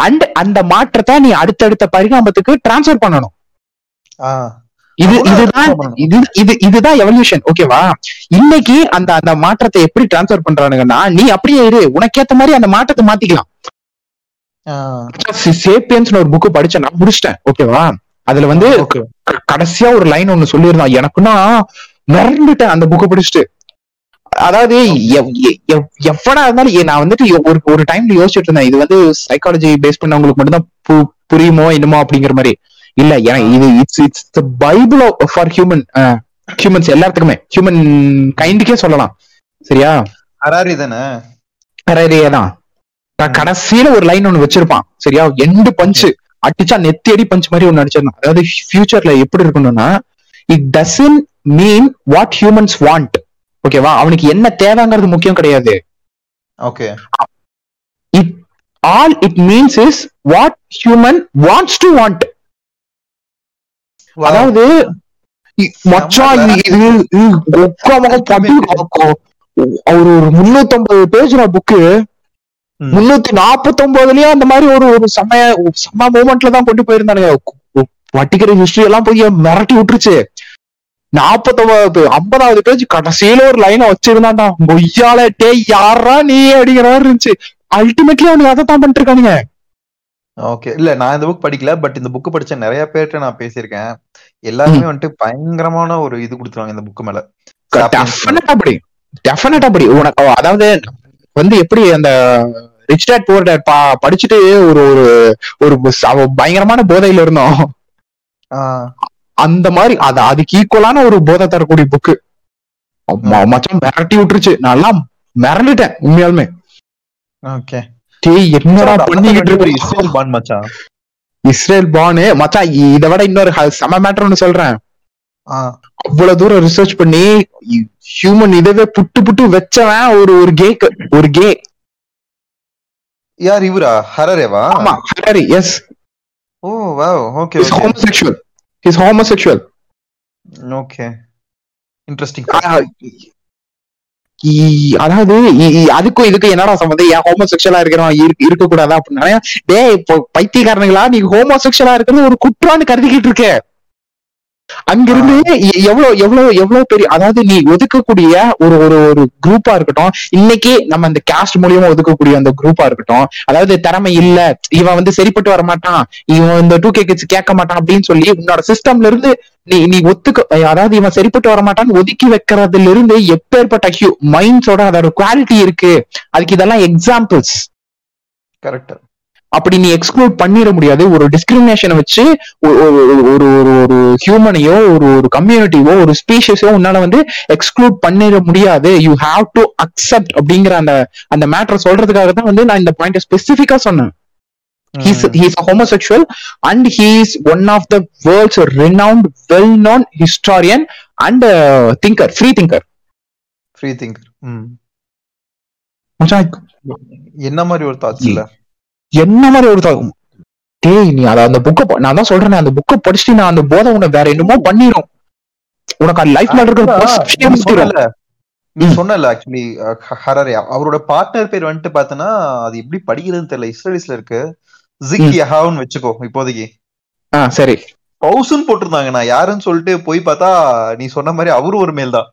அண்ட் அந்த மாற்றத்தை நீ அடுத்தடுத்த பரிணாமத்துக்கு டிரான்ஸ்ஃபர் பண்ணணும். இது இதுதான். இது இது இதுதான் எவல்யூஷன் ஓகேவா இன்னைக்கு அந்த அந்த மாற்றத்தை எப்படி டிரான்ஸ்ஃபர் பண்றானுங்கன்னா நீ அப்படியே இரு. உனக்கேத்த மாதிரி அந்த மாற்றத்தை மாத்திக்கலாம். சேப்பியன்ஸ் ஒரு புக் படிச்சேன் நான் முடிச்சிட்டேன். ஓகேவா அதுல வந்து கடைசியா ஒரு லைன் ஒண்ணு சொல்லியிருந்தான். எனக்குன்னா மிரண்டுட்டேன் அந்த புக்கை படிச்சுட்டு. அதாவது எவ்- எ- எவ்- எவ்வளா இருந்தாலும் நான் வந்துட்டு ஒரு ஒரு டைம்ல யோசிச்சுட்டு இருந்தேன் இது வந்து சைக்காலஜி பேஸ் பண்ணவங்களுக்கு மட்டும்தான் புரியுமோ என்னமோ அப்படிங்கிற மாதிரி. இல்ல இது it's it's the Bible for human humans எல்லாத்துக்குமே. ஹியூமன் கைண்டுக்கே சொல்லலாம். சரியா? ஹராரி தானே? அரேரியே தான். நான் கடைசியில ஒரு லைன் ஒண்ணு வச்சிருப்பான். சரியா? எண்டு பஞ்சு அடிச்சா நெத்தி அடி பஞ்ச் மாதிரி ஒண்ணு அடிச்சிருந்தான் அதாவது ஃபியூச்சர்ல எப்படி இருக்கணும்னா it doesn't mean what humans want ஓகேவா? அவனுக்கு என்ன தேவைங்கிறது முக்கியம் கிடையாது. Okay it all it means is what human wants to want அதாவது மச்சான் இது அவர் ஒரு முன்னூத்தம்பது பேஜ்ரா புக்கு ம். முன்னூத்தி நாப்பத்தொன்பதுலயே அந்த மாதிரி ஒரு ஒரு செம்மைய செம்ம மூமெண்ட்ல தான் கொண்டு போயிருந்தானுங்க. வட்டிக்கிற ஹிஸ்டரி எல்லாம் போய் மிரட்டி விட்டுருச்சு. நாப்பத்தொன்பது ஐம்பதாவது பேஜ் கடைசியில ஒரு லைனை வச்சிருந்தான்டா. கொய்யால டே யாரா நீ அப்படிங்கிற மாதிரி இருந்துச்சு. அல்டிமேட்லி அவனுக்கு அதை தான் பண்ணிட்டு இருக்கானுங்க ஓகே இல்ல நான் இந்த புக் படிக்கல பட் இந்த புக் படிச்ச நிறைய பேர்ட்ட நான் பேசியிருக்கேன். எல்லாருமே வந்துட்டு பயங்கரமான ஒரு இது கொடுத்துருவாங்க இந்த புக் மேல. டெஃபினட் அப்படி டெஃபினட் அப்படி உனக்கு அதாவது வந்து எப்படி அந்த ரிச் டேட் புவர் டேட் படிச்சுட்டு ஒரு ஒரு ஒரு பயங்கரமான போதையில இருந்தோம். அந்த மாதிரி அது அதுக்கு ஈக்குவலான ஒரு போதை தரக்கூடிய புக்கு மச்சான் மிரட்டி விட்டுருச்சு. நல்லா மிரண்டுட்டேன் உண்மையாலுமே. ஓகே. டேய் என்னடா பண்ணிக்கிட்டு இருக்க? இஸ்ரேல் பான் மச்சான். இஸ்ரேல் பானு மச்சான் இதை விட இன்னொரு செம மேட்டர் ஒண்ணு சொல்றேன். அவ்வளவு தூரம் ரிசர்ச் பண்ணி ஹியூமன் இதவே புட்டு புட்டு வச்சவன் ஒரு ஒரு கே ஒரு கே யார் இவரா? ஹரரேவா? ஆமா Harari yes oh wow. Okay homosexual is homosexual okay interesting அதாவது அதுக்கும் இதுக்கும் என்னடா சம்பந்தம்? ஏன் ஹோமோசெக்சுவலா இருக்கிறவன் இருக்க இருக்க கூடாதா அப்படின்னா டேய் இப்போ பைத்தியக்காரனுங்களா? நீ ஹோமோசெக்சுவலா இருக்கிறது ஒரு குற்றம்னு கருதிக்கிட்டு இருக்க. அங்கிருந்து எவ்வளவு எவ்வளவு எவ்வளவு பெரிய அதாவது நீ ஒதுக்கக்கூடிய ஒரு ஒரு ஒரு குரூப்பா இருக்கட்டும் இன்னைக்கு நம்ம அந்த காஸ்ட் மூலியமா ஒதுக்கக்கூடிய அந்த குரூப்பா இருக்கட்டும் அதாவது திறமை இல்ல இவன் வந்து சரிப்பட்டு வர மாட்டான் இவன் இந்த டூ கே கிட்ஸ் கேட்க மாட்டான் அப்படின்னு சொல்லி உன்னோட சிஸ்டம்ல இருந்து நீ நீ ஒத்துக்க அதாவது இவன் சரிப்பட்டு வர மாட்டான்னு ஒதுக்கி வைக்கிறதுல இருந்து எப்பேற்பட்ட ஹியூ மைண்ட்ஸோட அதோட குவாலிட்டி இருக்கு. அதுக்கு இதெல்லாம் எக்ஸாம்பிள்ஸ் கரெக்ட் அப்படி நீ எக்ஸ்க்ளூட் பண்ணிட முடியாது. ஒரு டிஸ்கிரிமினேஷனை வச்சு ஒரு ஒரு ஒரு ஹியூமனையோ ஒரு ஒரு கம்யூனிட்டியோ ஒரு ஸ்பீஷஸோ உன்னால வந்து எக்ஸ்க்ளூட் பண்ணிட முடியாது. யூ ஹாவ் டு அக்செப்ட் அப்படிங்கிற அந்த அந்த மேட்டர் சொல்றதுக்காக தான் வந்து நான் இந்த பாயிண்ட் ஸ்பெசிஃபிக்கா சொன்னேன். a homosexual and he is one of the world's renowned well-known historian and uh, thinker free thinker. Free thinker என்ன மாதிரி ஒரு தாட்ஸ் இல்ல? என்ன மாதிரி ஒரு தா- டேய் நீ அத அந்த புக்க நான் தான் சொல்றேன் அந்த புக்க படிச்சுட்டு நான் அந்த போதை உன்னை வேற என்னமோ பண்ணிரும். உனக்கு அது லைஃப்ல இருக்கிற நீ. சொன்னல. ஆக்சுவலி ஹரரே அவரோட பார்ட்னர் பேர் வந்துட்டு பார்த்தனா அது எப்படி படிக்கிறதுன்னு தெரியல இஸ்ரேலிஸ்ல இருக்கு. ஜிக். யஹாவ்னு வச்சுக்கோ இப்போதைக்கு. ஆ சரி. பவுசுன்னு போட்டிருந்தாங்க நான் யாருன்னு சொல்லிட்டு போய் பார்த்தா நீ சொன்ன மாதிரி அவரும் ஒரு மேல் தான்.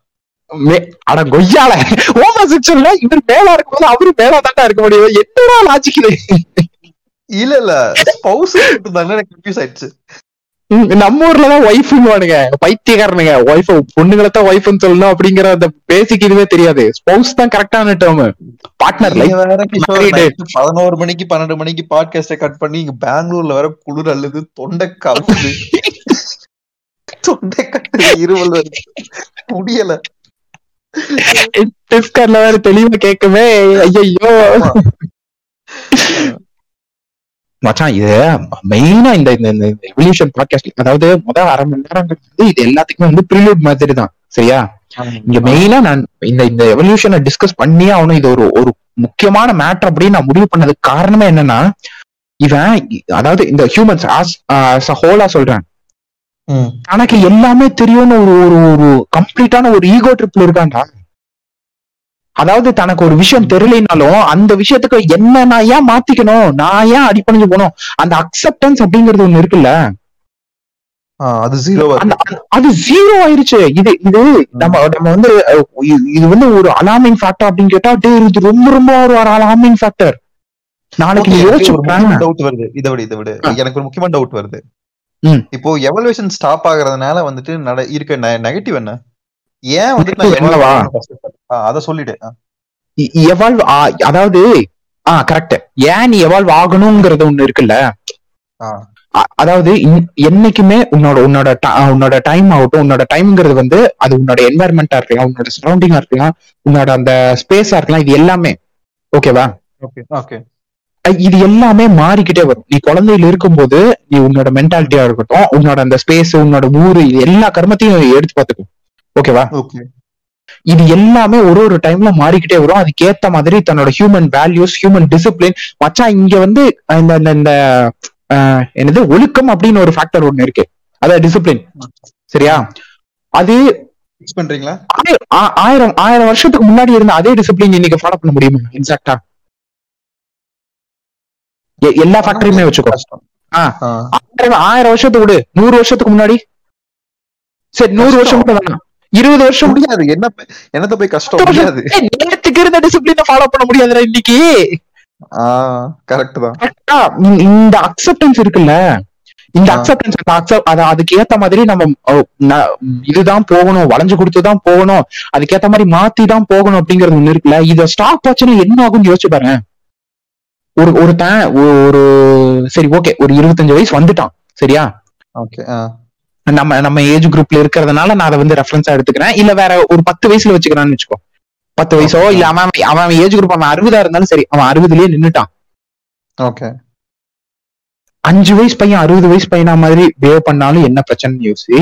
அட கொய்யால. ஹோமோசெக்சுவல்ல இவர் மேலா இருக்கும்போது அவரு மேலா தாண்டா இருக்க முடியும். என்னடா லாஜிக் இது? இல்ல இல்ல. போட்டிருந்தாங்க எனக்கு கன்ஃபியூஸ் ஆயிடுச்சு. நம்ம ஊர்லதான் ஒய்ஃபுங்குவானுங்க பைத்தியக்காரனுங்க. ஒய்ஃப் பொண்ணுங்களை தான் ஒய்ஃப்னு சொல்லணும் அப்படிங்கிற அந்த பேசிக் இதுவே தெரியாது. ஸ்பௌஸ் தான் கரெக்டான டேர்ம் பார்ட்னர் பதினோரு மணிக்கு பன்னெண்டு மணிக்கு பாட்காஸ்ட கட் பண்ணி இங்க பெங்களூர்ல வேற குளிர் அல்லது தொண்டை கவுது. தொண்டை கட்டுது இருமல் வருது. முடியல. டிஸ்கர்ல வேற தெளிவா கேட்கவே ஐயோ. மச்சான் இது மெயினா இந்த இந்த எவல்யூஷன் பாட்காஸ்ட் அதாவது முதல் அரை மணி நேரங்கிறது வந்து இது எல்லாத்துக்குமே வந்து ப்ரிலூட் மாதிரி தான் சரியா இங்க மெயினா நான் இந்த இந்த எவல்யூஷனை டிஸ்கஸ் பண்ணியே ஆகணும். இது ஒரு ஒரு முக்கியமான மேட்டர் அப்படின்னு நான் முடிவு பண்ணதுக்கு காரணமே என்னன்னா இவன் அதாவது இந்த ஹியூமன்ஸ் ஆஸ் ஹோலா சொல்றேன். தனக்கு எல்லாமே தெரியும்னு ஒரு ஒரு ஒரு கம்ப்ளீட்டான ஒரு ஈகோ ட்ரிப்ல இருக்கான்டா. அதாவது தனக்கு ஒரு விஷயம் தெரியலைனாலும் அந்த விஷயத்துக்கு என்ன நான் ஏன் மாத்திக்கணும்? நான் ஏன் அடிப்பணிஞ்சு போகணும்? அந்த அக்செப்டன்ஸ் அப்படிங்கிறது ஒண்ணு இருக்குல்ல? அது ஜீரோ அது ஜீரோ ஆயிருச்சு. இது இது நம்ம நம்ம வந்து இது- வந்து ஒரு அலாமிங் ஃபேக்டர் அப்படின்னு கேட்டா இது ரொம்ப ரொம்ப ஒரு அலாமிங் ஃபேக்டர் நாளைக்கு யோசிச்சு. டவுட் வருது. இதை விட இதை விட. எனக்கு ஒரு முக்கியமான டவுட் வருது. இப்போ எவல்யூஷன் ஸ்டாப் ஆகுறதுனால வந்துட்டு நட இருக்க நெகட்டிவ் என்ன? ஏன் வந்துட்டு அத சொல்லிடு. ஆ. எவால்வ் அதாவது ஆ கரெக்ட் ஏன் நீ எவால்வ் ஆகணுங்கிறது ஒண்ணு இருக்குல்ல? அதாவது என்னைக்குமே உன்னோட உன்னோட உன்னோட டைம் ஆகட்டும் உன்னோட டைம்ங்கிறது வந்து அது உன்னோட என்வாயர்மெண்டா இருக்கலாம் உன்னோட சரௌண்டிங்கா இருக்கலாம் உன்னோட அந்த ஸ்பேஸா இருக்கலாம் இது எல்லாமே. ஓகேவா ஓகே ஓகே அஹ் இது எல்லாமே மாறிக்கிட்டே வரும். நீ குழந்தையில இருக்கும்போது நீ உன்னோட மென்டாலிட்டியா இருக்கட்டும் உன்னோட அந்த ஸ்பேஸ் உன்னோட ஊரு இது எல்லா கர்மத்தையும் எடுத்து பார்த்துக்கோ. ஓகேவா ஓகே இது எல்லாமே ஒரு ஒரு டைம்ல மாறிக்கிட்டே வரும். அதுக்கேத்த மாதிரி தன்னோட ஹியூமன் வேல்யூஸ் ஹியூமன் டிசிப்ளின் மச்சான் இங்க வந்து இந்த இந்த- என்னது? ஒழுக்கம் அப்படின்னு ஒரு ஃபேக்டர் ஒண்ணு இருக்கு. அதாவது டிசிப்ளின் சரியா? அது பண்றீங்களா? ஆயிரம் ஆயிரம் வருஷத்துக்கு முன்னாடி இருந்த அதே டிசிப்ளின் இன்னைக்கு ஃபாலோ பண்ண முடியுமா? எக்ஸாக்டா எல்லா ஃபேக்டரியுமே வச்சுக்கோ. ஆயிரம் ஆயிரம் வருஷத்துக்கு விடு. நூறு வருஷத்துக்கு முன்னாடி. சரி நூறு. வருஷம் கூட வேணாம். இருபது வருஷம் முடியாது. என்ன என்னத்த போய் கஷ்டம்? முடியாது. நேத்துக்கு இருந்த டிசிப்ளினை ஃபாலோ பண்ண முடியாதுடா இன்னைக்கு. கரெக்ட் தான். இந்த அக்செப்டன்ஸ் இருக்குல்ல? இந்த. அக்செப்டன்ஸ் அது அதுக்கு ஏத்த மாதிரி நம்ம இதுதான் போகணும் வளைஞ்சு கொடுத்துதான் போகணும் அதுக்கேத்த மாதிரி மாத்தி தான் போகணும் அப்படிங்கறது ஒண்ணு இருக்குல்ல? இத ஸ்டாப் ஆச்சுன்னா என்ன ஆகும்னு யோசிச்சு பாரு ஒரு ஒரு த- ஒரு சரி ஓகே ஒரு இருபத்தஞ்சு வயசு வந்துட்டான் சரியா? ஓகே நம்ம நம்ம ஏஜ் குரூப்ல இருக்கிறதுனால நான் அதை வந்து ரெஃபரன்ஸா எடுத்துக்கிறேன். இல்ல வேற ஒரு பத்து வயசுல வச்சுக்கிறான்னு வச்சுக்கோ. பத்து வயசோ இல்ல அவன் அவன் ஏஜ் குரூப் அவன் அறுபதா இருந்தாலும் சரி அவன் அறுபதுலயே நின்னுட்டான். ஓகே அஞ்சு வயசு பையன் அறுபது வயசு பையனா மாதிரி பிஹேவ் பண்ணாலும் என்ன பிரச்சனை யோசி.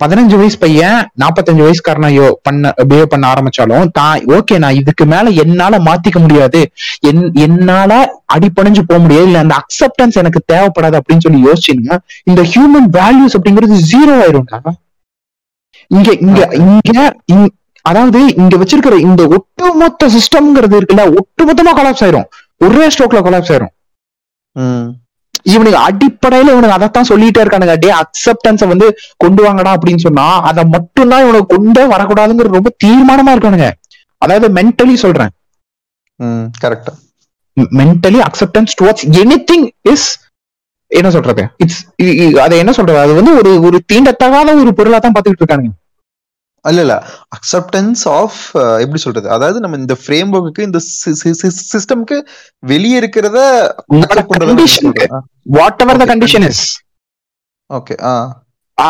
பதினஞ்சு வயசு பையன் நாற்பத்தஞ்சு வயசுக்காரனா யோ பண்ண பிஹேவ் பண்ண ஆரம்பிச்சாலும் தான் ஓகே நான் இதுக்கு மேல என்னால மாத்திக்க முடியாது. என் என்னால அடிப்பணிஞ்சு போக முடியாது. இல்ல அந்த அக்செப்டன்ஸ் எனக்கு தேவைப்படாது அப்படின்னு சொல்லி யோசிச்சீங்கன்னா இந்த ஹியூமன் வேல்யூஸ் அப்படிங்கிறது ஜீரோ ஆயிரும்டா. இங்க இங்க இங்க அதாவது இங்க வச்சிருக்கிற இந்த ஒட்டுமொத்த சிஸ்டம்ங்கிறது இருக்குல்ல ஒட்டுமொத்தமா கொலாப்ஸ் ஆயிரும். ஒரே ஸ்ட்ரோக்ல கொலாப்ஸ் ஆயிரும். ம். இவனுக்கு அடிப்படையில இவனுக்கு அதைத்தான் சொல்லிட்டே இருக்கானுங்க. டே அக்செப்டன்ஸ வந்து கொண்டு வாங்கடா அப்படின்னு சொன்னா அதை மட்டும்தான் இவனுக்கு கொண்டே வரக்கூடாதுங்கிற ரொம்ப தீர்மானமா இருக்கானுங்க. அதாவது மென்டலி சொல்றேன். Correct mentally acceptance towards any thing is என்ன சொல்றது? இட்ஸ் அதை என்ன சொல்றது? அது வந்து ஒரு ஒரு தீண்டத்தகாத ஒரு பொருளா தான் பாத்துக்கிட்டு இருக்கானுங்க. இல்ல இல்ல அக்செப்டன்ஸ் ஆஃப் எப்படி சொல்றது? அதாவது நம்ம இந்த ஃப்ரேம் ஒர்க்குக்கு இந்த சிஸ்டம்க்கு வெளியே இருக்கிறத whatever the condition is okay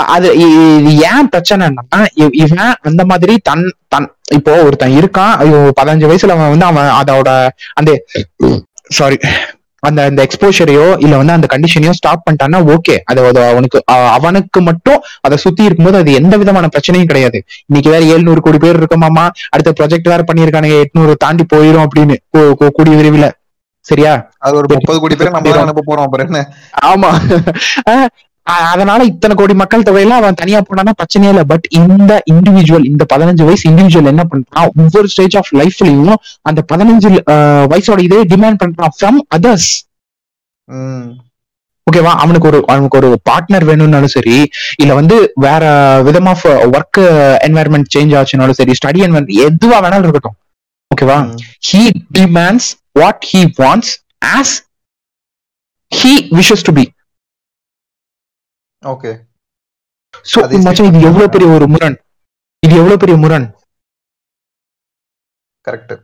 அது இது ஏன் பிரச்சனைன்னா இவ- இவன் அந்த மாதிரி தன் தன் இப்போ ஒருத்தன் இருக்கான் ஐயோ பதினஞ்சு வயசுல அவன் வந்து அவன் அதோட அந்த சாரி அந்த அந்த எக்ஸ்போஷரையோ இல்ல வந்து அந்த கண்டிஷனையோ ஸ்டாப் பண்ணிட்டான்னா ஓகே அது அவனுக்கு அவனுக்கு மட்டும் அதை சுத்தி இருக்கும்போது அது எந்த விதமான பிரச்சனையும் கிடையாது. இன்னைக்கு வேற எழுநூறு கோடி பேர் இருக்கமாமா அடுத்த ப்ராஜெக்ட் வேற பண்ணிருக்கானுங்க எட்நூறு தாண்டி போயிடும் அப்படின்னு கூடிய விரைவில். சரியா? அது ஒரு முப்பது கோடி பேர் நம்ம போறோம் ஆமா. அதனால இத்தனை கோடி மக்கள் தொகையில அவன் தனியா போனானா பிரச்சனையே இல்ல. பட் இந்த இண்டிவிஜுவல் இந்த பதினஞ்சு வயசு இண்டிவிஜுவல் என்ன பண்றான்? ஒவ்வொரு ஸ்டேஜ் ஆஃப் லைஃப்லயும் அந்த பதினஞ்சு வயசோட இதே டிமாண்ட் பண்றான் ஃப்ரம் அதர்ஸ் ஓகேவா அவனுக்கு ஒரு அவனுக்கு ஒரு பார்ட்னர் வேணும்னாலும் சரி இல்ல வந்து வேற விதம் ஆஃப் ஒர்க் என்வாயர்மெண்ட் சேஞ்ச் ஆச்சுனாலும் சரி ஸ்டடி என்வரன்மெண்ட் எதுவா வேணாலும் இருக்கட்டும். ஓகேவா he demands what he wants as he wishes to be. Okay. So மச்சான் இது எவ்வளவு பெரிய ஒரு முரண்? இது எவ்வளவு பெரிய முரண்? கரெக்ட்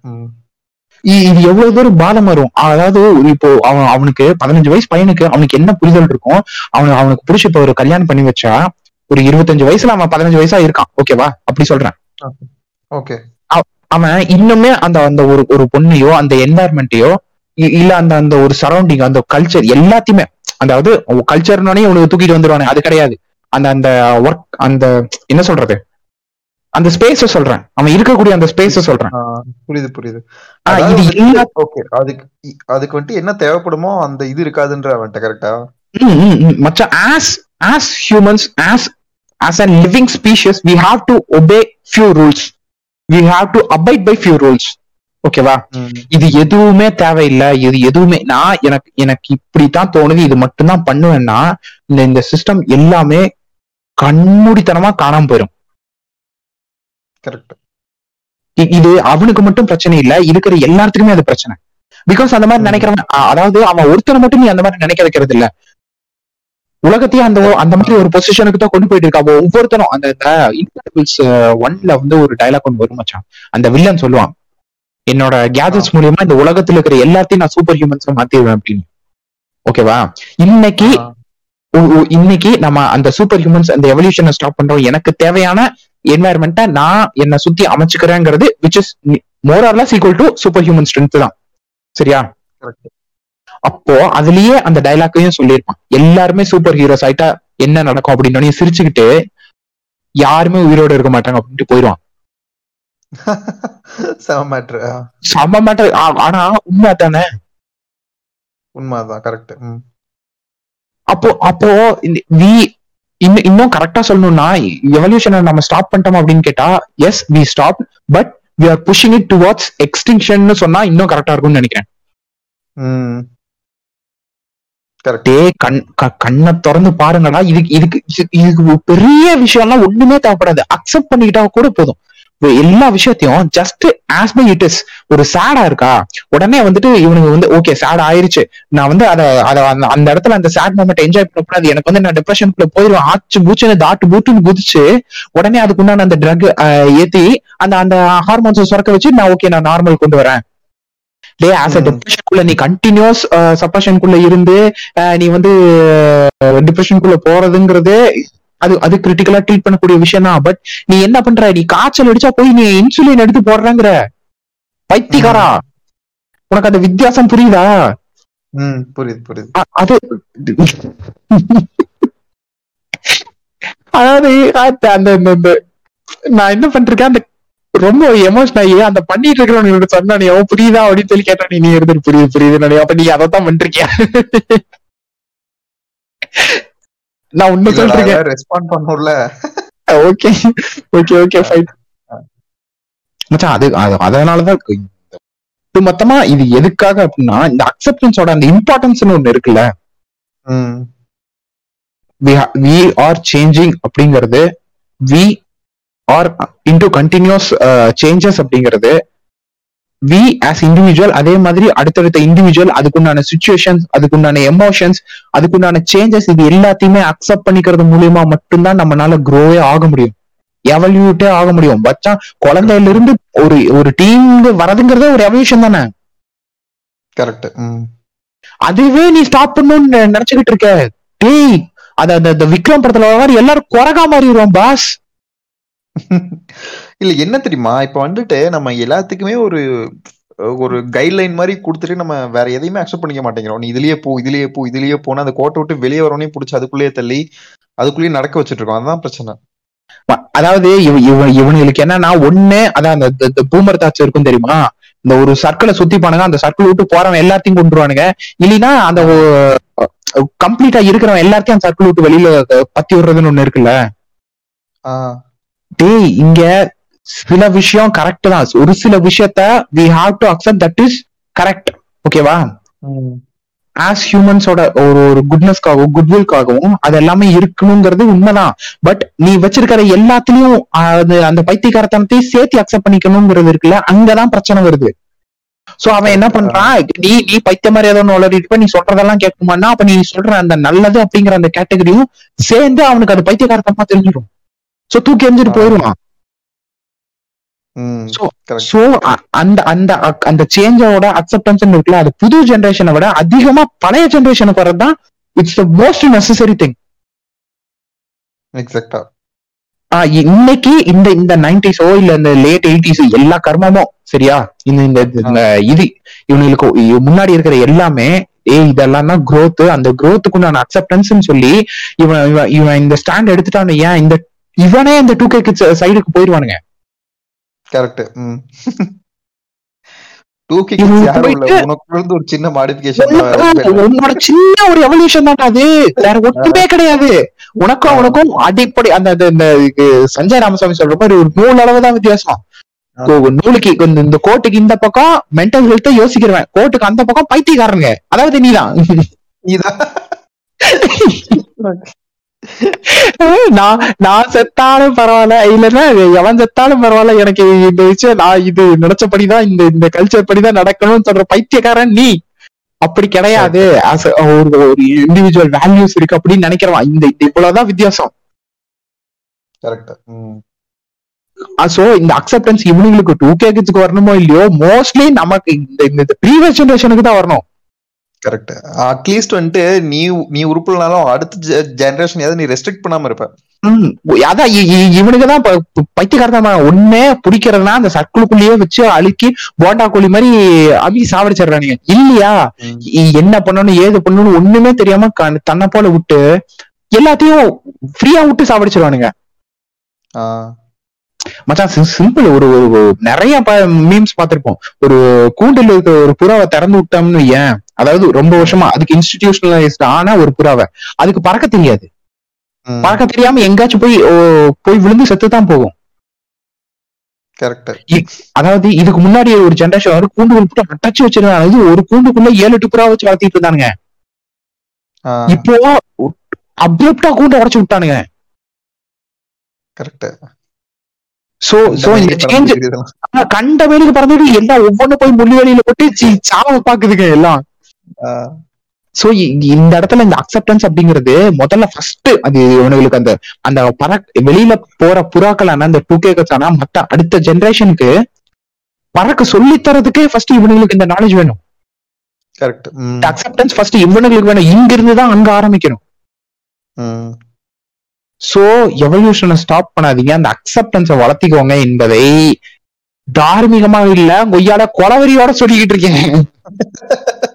இது எவ்வளவு தூரம் பாதம் வரும் அதாவது இப்போ அவன் அவனுக்கு பதினஞ்சு வயசு பையனுக்கு அவனுக்கு என்ன புரிதல் இருக்கும் அவனுக்கு அவனுக்கு பிடிச்ச இப்ப ஒரு கல்யாணம் பண்ணி வச்சா ஒரு இருபத்தஞ்சு வயசுல அவன் பதினஞ்சு வயசா இருக்கான். ஓகேவா அப்படி சொல்றேன். ஓகே. அவன் இன்னுமே அந்த அந்த ஒரு ஒரு பொண்ணையோ அந்த என்வாயர்மெண்ட்டையோ இல்ல அந்த அந்த ஒரு சரௌண்டிங் அந்த கல்ச்சர் எல்லாத்தையுமே அதாவது கல்ச்சர்னோடனே உனக்கு தூக்கிட்டு வந்துருவானே அது கிடையாது. அந்த அந்த ஒர்க் அந்த என்ன சொல்றது? அந்த ஸ்பேஸ சொல்றேன். அவன் இருக்கக்கூடிய அந்த ஸ்பேஸ சொல்றேன். புரியுது புரியுது. ஓகே அதுக்கு அதுக்கு வந்துட்டு என்ன தேவைப்படுமோ அந்த இது இருக்காதுன்ற அவன்கிட்ட கரெக்டா. மச்சான் as as humans as as a living species we have to obey few rules we have to abide by few rules ஓகேவா? இது எதுவுமே தேவையில்லை. இது எதுவுமே நான் எனக்கு எனக்கு இப்படித்தான் தோணுது. இது மட்டும்தான் பண்ணுவேன்னா இந்த இந்த சிஸ்டம் எல்லாமே கண்மூடித்தனமா காணாம போயிடும் கரெக்ட் இது அவனுக்கு மட்டும் பிரச்சனை இல்ல. இருக்கிற எல்லாத்துக்குமே அது பிரச்சனை. பிகாஸ் அந்த மாதிரி. நினைக்கிறவன் அதாவது அவன் ஒருத்தனை மட்டும் நீ அந்த மாதிரி நினைக்க வைக்கிறது இல்ல. உலகத்தையே அந்த அந்த மாதிரி ஒரு பொசிஷனுக்கு தான் கொண்டு போயிட்டு இருக்கா. அவன் ஒவ்வொருத்தனும் அந்த இன்டர்பிள்ஸ் ஒன்ல வந்து ஒரு டைலாக் ஒன்று வரும் மச்சான். அந்த வில்லன் சொல்லுவான் என்னோட கேஜெட்ஸ் மூலியமா இந்த உலகத்துல இருக்கிற எல்லாத்தையும் நான் சூப்பர் ஹியூமன்ஸா மாத்திடுவேன் அப்படின்னு. ஓகேவா இன்னைக்கு இன்னைக்கு நம்ம அந்த சூப்பர் ஹியூமன்ஸ் அந்த எவல்யூஷனை ஸ்டாப் பண்றோம். எனக்கு தேவையான என்வாயர்மெண்ட்டை நான் என்னை சுத்தி அமைச்சுக்கிறேங்கிறது which is more or less equal to super human strength தான். சரியா? அப்போ அதுலயே அந்த டைலாக்கையும் சொல்லியிருப்பான். எல்லாருமே சூப்பர் ஹீரோஸ் ஆயிட்டா என்ன நடக்கும் அப்படின்னு சிரிச்சுக்கிட்டு யாருமே உயிரோட இருக்க மாட்டாங்க அப்படின்ட்டு போயிடுவான். செம மேட்ரு ஆனா உண்மை தானே உண்மைதான் கரெக்ட் அப்போ அப்போ வி இன்னும் இன்னும் கரெக்டா சொல்லணும்னா எவல்யூஷனை நம்ம ஸ்டாப் பண்ணிட்டோம் அப்படின்னு கேட்டா yes we stop but we are pushing it towards extinction சொன்னா இன்னும் கரெக்டா இருக்கும்னு நினைக்கிறேன். கரெக்ட் கண் கண்ணை திறந்து பாருங்கடா இதுக்கு இதுக்கு இது- இதுக்கு பெரிய விஷயம்லாம் ஒண்ணுமே தேவைப்படாது. அக்செப்ட் பண்ணிக்கிட்டா கூட போதும். எல்லா விஷயத்தையும் just as by it is ஒரு சேடா இருக்கா? உடனே வந்துட்டு இவனுக்கு வந்து ஓகே சேட் ஆயிருச்சு. நான் வந்து அத அத அந்த- அந்த இடத்துல அந்த சேட் மூமெண்ட் என்ஜாய் பண்ணக்கூடாது. எனக்கு வந்து நான் டிப்ரெஷனுக்குள்ள போயிடுவேன். ஆச்சு பூச்சுன்னு தாட்டு பூட்டுன்னு குதிச்சு உடனே அதுக்குண்டான அந்த ட்ரக் ஏத்தி அந்த அந்த ஹார்மோன்ஸ் சுரக்க வச்சு நான் ஓகே நான் நார்மல் கொண்டு வரேன். Day as a. டிப்ரெஷனுக்குள்ள நீ கண்டினியூஸ் சப்ரஷனுக்குள்ள இருந்து நீ வந்து டிப்ரெஷனுக்குள்ள போறதுங்கிறது அது அது கிரிட்டிக்கலா ட்ரீட் பண்ணக்கூடிய விஷயம் தான் பட் நீ என்ன பண்ற? நீ காய்ச்சல் அடிச்சா போய் நீ இன்சுலின் எடுத்து போடுறங்கிற. பைத்தியக்காரா? உனக்கு அந்த வித்தியாசம் புரியுதா? புரியுது புரியுது. அது அதாவது அந்த நான் என்ன பண்றேன் அந்த ரொம்ப எமோஷன் ஆகி அந்த பண்ணிட்டு இருக்கிறவங்க சொன்னா நீ புரியுதா? அப்படின்னு சொல்லி கேட்டா நீ நீ இருந்துட்டு புரியுது புரியுது அப்ப நீ அதைத்தான் பண்றியா நான் உண்மை சொல்றேன். ரெஸ்பாண்ட் பண்ணும்ல ஓகே ஓகே ஓகே ஃபைன் மச்சான் அது அது- அதனாலதான் மொத்தமா இது எதுக்காக அப்படின்னா இந்த அக்செப்டன்ஸோட அந்த இம்பார்ட்டன்ஸ் ஒண்ணு இருக்குல்ல. வி ஆர் சேஞ்சிங் அப்படிங்கிறது we are into continuous changes அப்படிங்கிறது வி ஆஸ் இண்டிவிஜுவல் அதே மாதிரி அடுத்தடுத்த இண்டிவிஜுவல் அதுக்குண்டான சுச்சுவேஷன்ஸ் அதுக்குண்டான எமோஷன்ஸ் அதுக்குண்டான சேஞ்சஸ் இது எல்லாத்தையுமே அக்செப்ட் பண்ணிக்கிறது மூலியமா மட்டும்தான் நம்மளால க்ரோவே ஆக முடியும். எவல்யூட்டே ஆக முடியும். பச்சா குழந்தையில இருந்து ஒரு ஒரு டீம் வரதுங்கிறதே ஒரு எவல்யூஷன் தானே? கரெக்ட் அதுவே நீ ஸ்டாப் பண்ணணும்னு நினைச்சுக்கிட்டு இருக்க. டேய் அத அந்த விக்ரம் படத்துல வர எல்லாரும் குறகா மாறிடுவோம் பாஸ் இல்ல என்ன தெரியுமா? இப்ப வந்துட்டு நம்ம எல்லாத்துக்குமே ஒரு ஒரு கைட்லைன் மாதிரி கொடுத்துட்டு நம்ம வேற எதையுமே அக்செப்ட் பண்ணிக்க மாட்டேங்கிறோம். நீ இதுலயே போ இதுலயே போ இதுலயே போனா அந்த கோட்டை விட்டு வெளியே வரவனையும் பிடிச்சி அதுக்குள்ளேயே தள்ளி அதுக்குள்ளேயே நடக்க வச்சிட்டு இருக்கோம் அதுதான் பிரச்சனை அதாவது இவ இவ இவனுங்களுக்கு என்னன்னா ஒண்ணு அதான் அந்த பூமர் தாச்சு இருக்கும் தெரியுமா? இந்த ஒரு சர்க்கிளை சுத்தி பானுங்க அந்த சர்க்கிள் விட்டு போறவன் எல்லாத்தையும் கொண்டுருவானுங்க. இல்லைன்னா அந்த கம்ப்ளீட்டா இருக்கிறவன் எல்லாத்தையும் அந்த சர்க்கிள் விட்டு வெளியில பத்தி விடுறதுன்னு ஒண்ணு இருக்குல்ல? டேய் இங்க சில விஷயம் கரெக்ட் தான். ஒரு சில விஷயத்த we have to accept that is correct ஓகேவா. ஆஸ் ஹியூமன்ஸோட ஒரு ஒரு குட்னஸ்க்காகவும் குட்வில்காகவும் அது எல்லாமே இருக்கணுங்கிறது உண்மைதான். பட் நீ வச்சிருக்கிற எல்லாத்துலயும் அது அந்த பைத்தியக்காரத்தனத்தையும் சேர்த்து அக்செப்ட் பண்ணிக்கணுங்கிறது இருக்குல்ல அங்கதான் பிரச்சனை வருது. சோ அவன் என்ன பண்றான்? நீ நீ பைத்திய மாதிரி ஏதோ உளறிட்டு போய் நீ சொல்றதெல்லாம் கேட்குமான்னா அப்ப நீ சொல்ற அந்த நல்லது அப்படிங்கிற அந்த கேட்டகரியும் சேர்ந்து அவனுக்கு அது பைத்தியக்காரத்தனமா தெரிஞ்சிடும் சோ தூக்கி எறிஞ்சிட்டு போயிருவான். சோ அந்த அந்த அந்த சேஞ்சோட அக்செப்டன்ஸ் இருக்குல்ல அது புது ஜெனரேஷனை விட அதிகமா பழைய ஜெனரேஷனுக்கு வரதுதான் it's the most necessary thing எக்ஸாக்டா இன்னைக்கு இந்த இந்த நைன்டிஸோ இல்ல இந்த லேட் எயிட்டிஸ் எல்லா கர்மமும் சரியா? இந்த இந்த இது இவனுங்களுக்கு இ- முன்னாடி இருக்கிற எல்லாமே ஏய் இதெல்லாம் தான் growth அந்த நான் அக்செப்டன்ஸ் சொல்லி இவன் இவன் இந்த ஸ்டாண்ட் எடுத்துட்டான் ஏன் இந்த இவனே இந்த டூ கே சைடுக்கு போயிருவானுங்க. கரெக்ட் ம் டூ கே இவங்க யாரும் இல்ல போயிட்டு- உனக்குள்ள இருந்து ஒரு சின்ன மாடிபிகேஷன் உனக்கு- உன்னோட சின்ன ஒரு எவல்யூஷன் தான் அது வேற ஒண்ணுமே கிடையாது உனக்கும் உனக்கும் அடிப்படை அந்த சஞ்சய் ராமசாமி சொல்ற மாதிரி ஒரு நூல் அளவு தான் வித்தியாசம் நூலுக்கு இந்த- கோட்டுக்கு இந்த பக்கம் மென்டல் ஹெல்த் யோசிக்கிறவன் கோட்டுக்கு அந்த பக்கம் பைத்தியக்காரங்க அதாவது நீதான் இதான் நான் நான் செத்தாலும் பரவாயில்ல. இல்லன்னா எவன் செத்தாலும் பரவாயில்ல. எனக்கு இந்த விஷயம் நான் இது நினைச்சபடிதான் இந்த இந்த கல்ச்சர் படிதான் நடக்கணும்னு சொல்ற பைத்தியக்காரன் நீ. அப்படி கிடையாது. ஒரு ஒரு இண்டிவிஜுவல் வேல்யூஸ் இருக்கு அப்படின்னு நினைக்கிறவன். இந்த இவ்வளவுதான் வித்தியாசம். சோ இந்த அக்செப்டன்ஸ் இவனுங்களுக்கு டூ கே கிட்ஸ்க்கு வரணுமோ இல்லையோ? மோஸ்ட்லி நமக்கு இந்த இந்த ப்ரீவியஸ் ஜெனரேஷனுக்கு தான் வரணும். கரெக்ட் அட்லீஸ்ட் வந்துட்டு நீ நீ உறுப்பினாலும் அடுத்த ஜெனரேஷன் ஏதாவது நீ ரெஸ்ட்ரிக்ட் பண்ணாம இருப்ப. அதான் இவனுக்கு தான் பைத்தியக்காரத்தமா ஒன்னே பிடிக்கிறதுனா அந்த சர்க்குளுக்குள்ளேயே வச்சு அழுக்கி போண்டா கோழி மாதிரி அவி சாவடிச்சிடுறானுங்க. இல்லையா? என்ன பண்ணணும் ஏது பண்ணணும் ஒண்ணுமே தெரியாம தன்னை போல விட்டு எல்லாத்தையும் ஃப்ரீயா விட்டு சாவடிச்சிருவானுங்க மச்சான் சிம்பிள் ஒரு நிறைய மீம்ஸ் பார்த்திருப்போம். ஒரு கூண்டில் இருக்க ஒரு புறாவை திறந்து விட்டோம்னு ஏன் அதாவது ரொம்ப வருஷமா அதுக்கு இன்ஸ்டிடியூஷனலைஸ்ட் ஆன ஒரு புறாவை. அதுக்கு பறக்க தெரியாது. பறக்க தெரியாம எங்காச்சும் போய் போய் விழுந்து செத்து தான் போகும் கரெக்ட் அதாவது இதுக்கு முன்னாடி ஒரு ஜெனரேஷன் வந்து கூண்டுக்குள்ள போட்டு அடைச்சு வச்சிருந்தாங்க. ஒரு கூண்டுக்குள்ள ஏழு எட்டு புறா வச்சு வளர்த்திட்டு இருந்தானுங்க. இப்போ அப்ரப்டா கூண்டை உடைச்சு விட்டானுங்க. கரெக்ட் சோ சோ இந்த சேஞ்ச் கண்ட வேலைக்கு பறந்துட்டு எல்லாம் ஒவ்வொன்னு போய் முள்ளு வேலையில போட்டு சாவ பாக்குதுங்க எல்லாம். சோ இந்த இடத்துல இந்த அக்செப்டன்ஸ் அப்படிங்கிறது முதல்ல ஃபர்ஸ்ட் அது இவனுங்களுக்கு அந்த அந்த பற வெளியில போற புறாக்களான அந்த டூ கேக்கஸான மத்த அடுத்த ஜெனரேஷனுக்கு பறக்க சொல்லி தரதுக்கே ஃபர்ஸ்ட் இவனுங்களுக்கு இந்த நாலேஜ் வேணும். கரெக்ட் அக்செப்டன்ஸ் ஃபர்ஸ்ட் இவனுங்களுக்கு வேணும். இங்க இருந்து தான் அங்க ஆரம்பிக்கணும். சோ எவல்யூஷனை ஸ்டாப் பண்ணாதீங்க. அந்த அக்செப்டன்ஸை வளர்த்திக்கோங்க என்பதை தார்மீகமா இல்ல கொய்யால கொலவரியோட சொல்லிக்கிட்டு இருக்கேன்.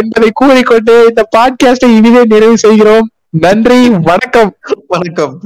என்பதை கூறிக்கொண்டு இந்த பாட்காஸ்டை இனிதே நிறைவு செய்கிறோம். நன்றி வணக்கம். வணக்கம்.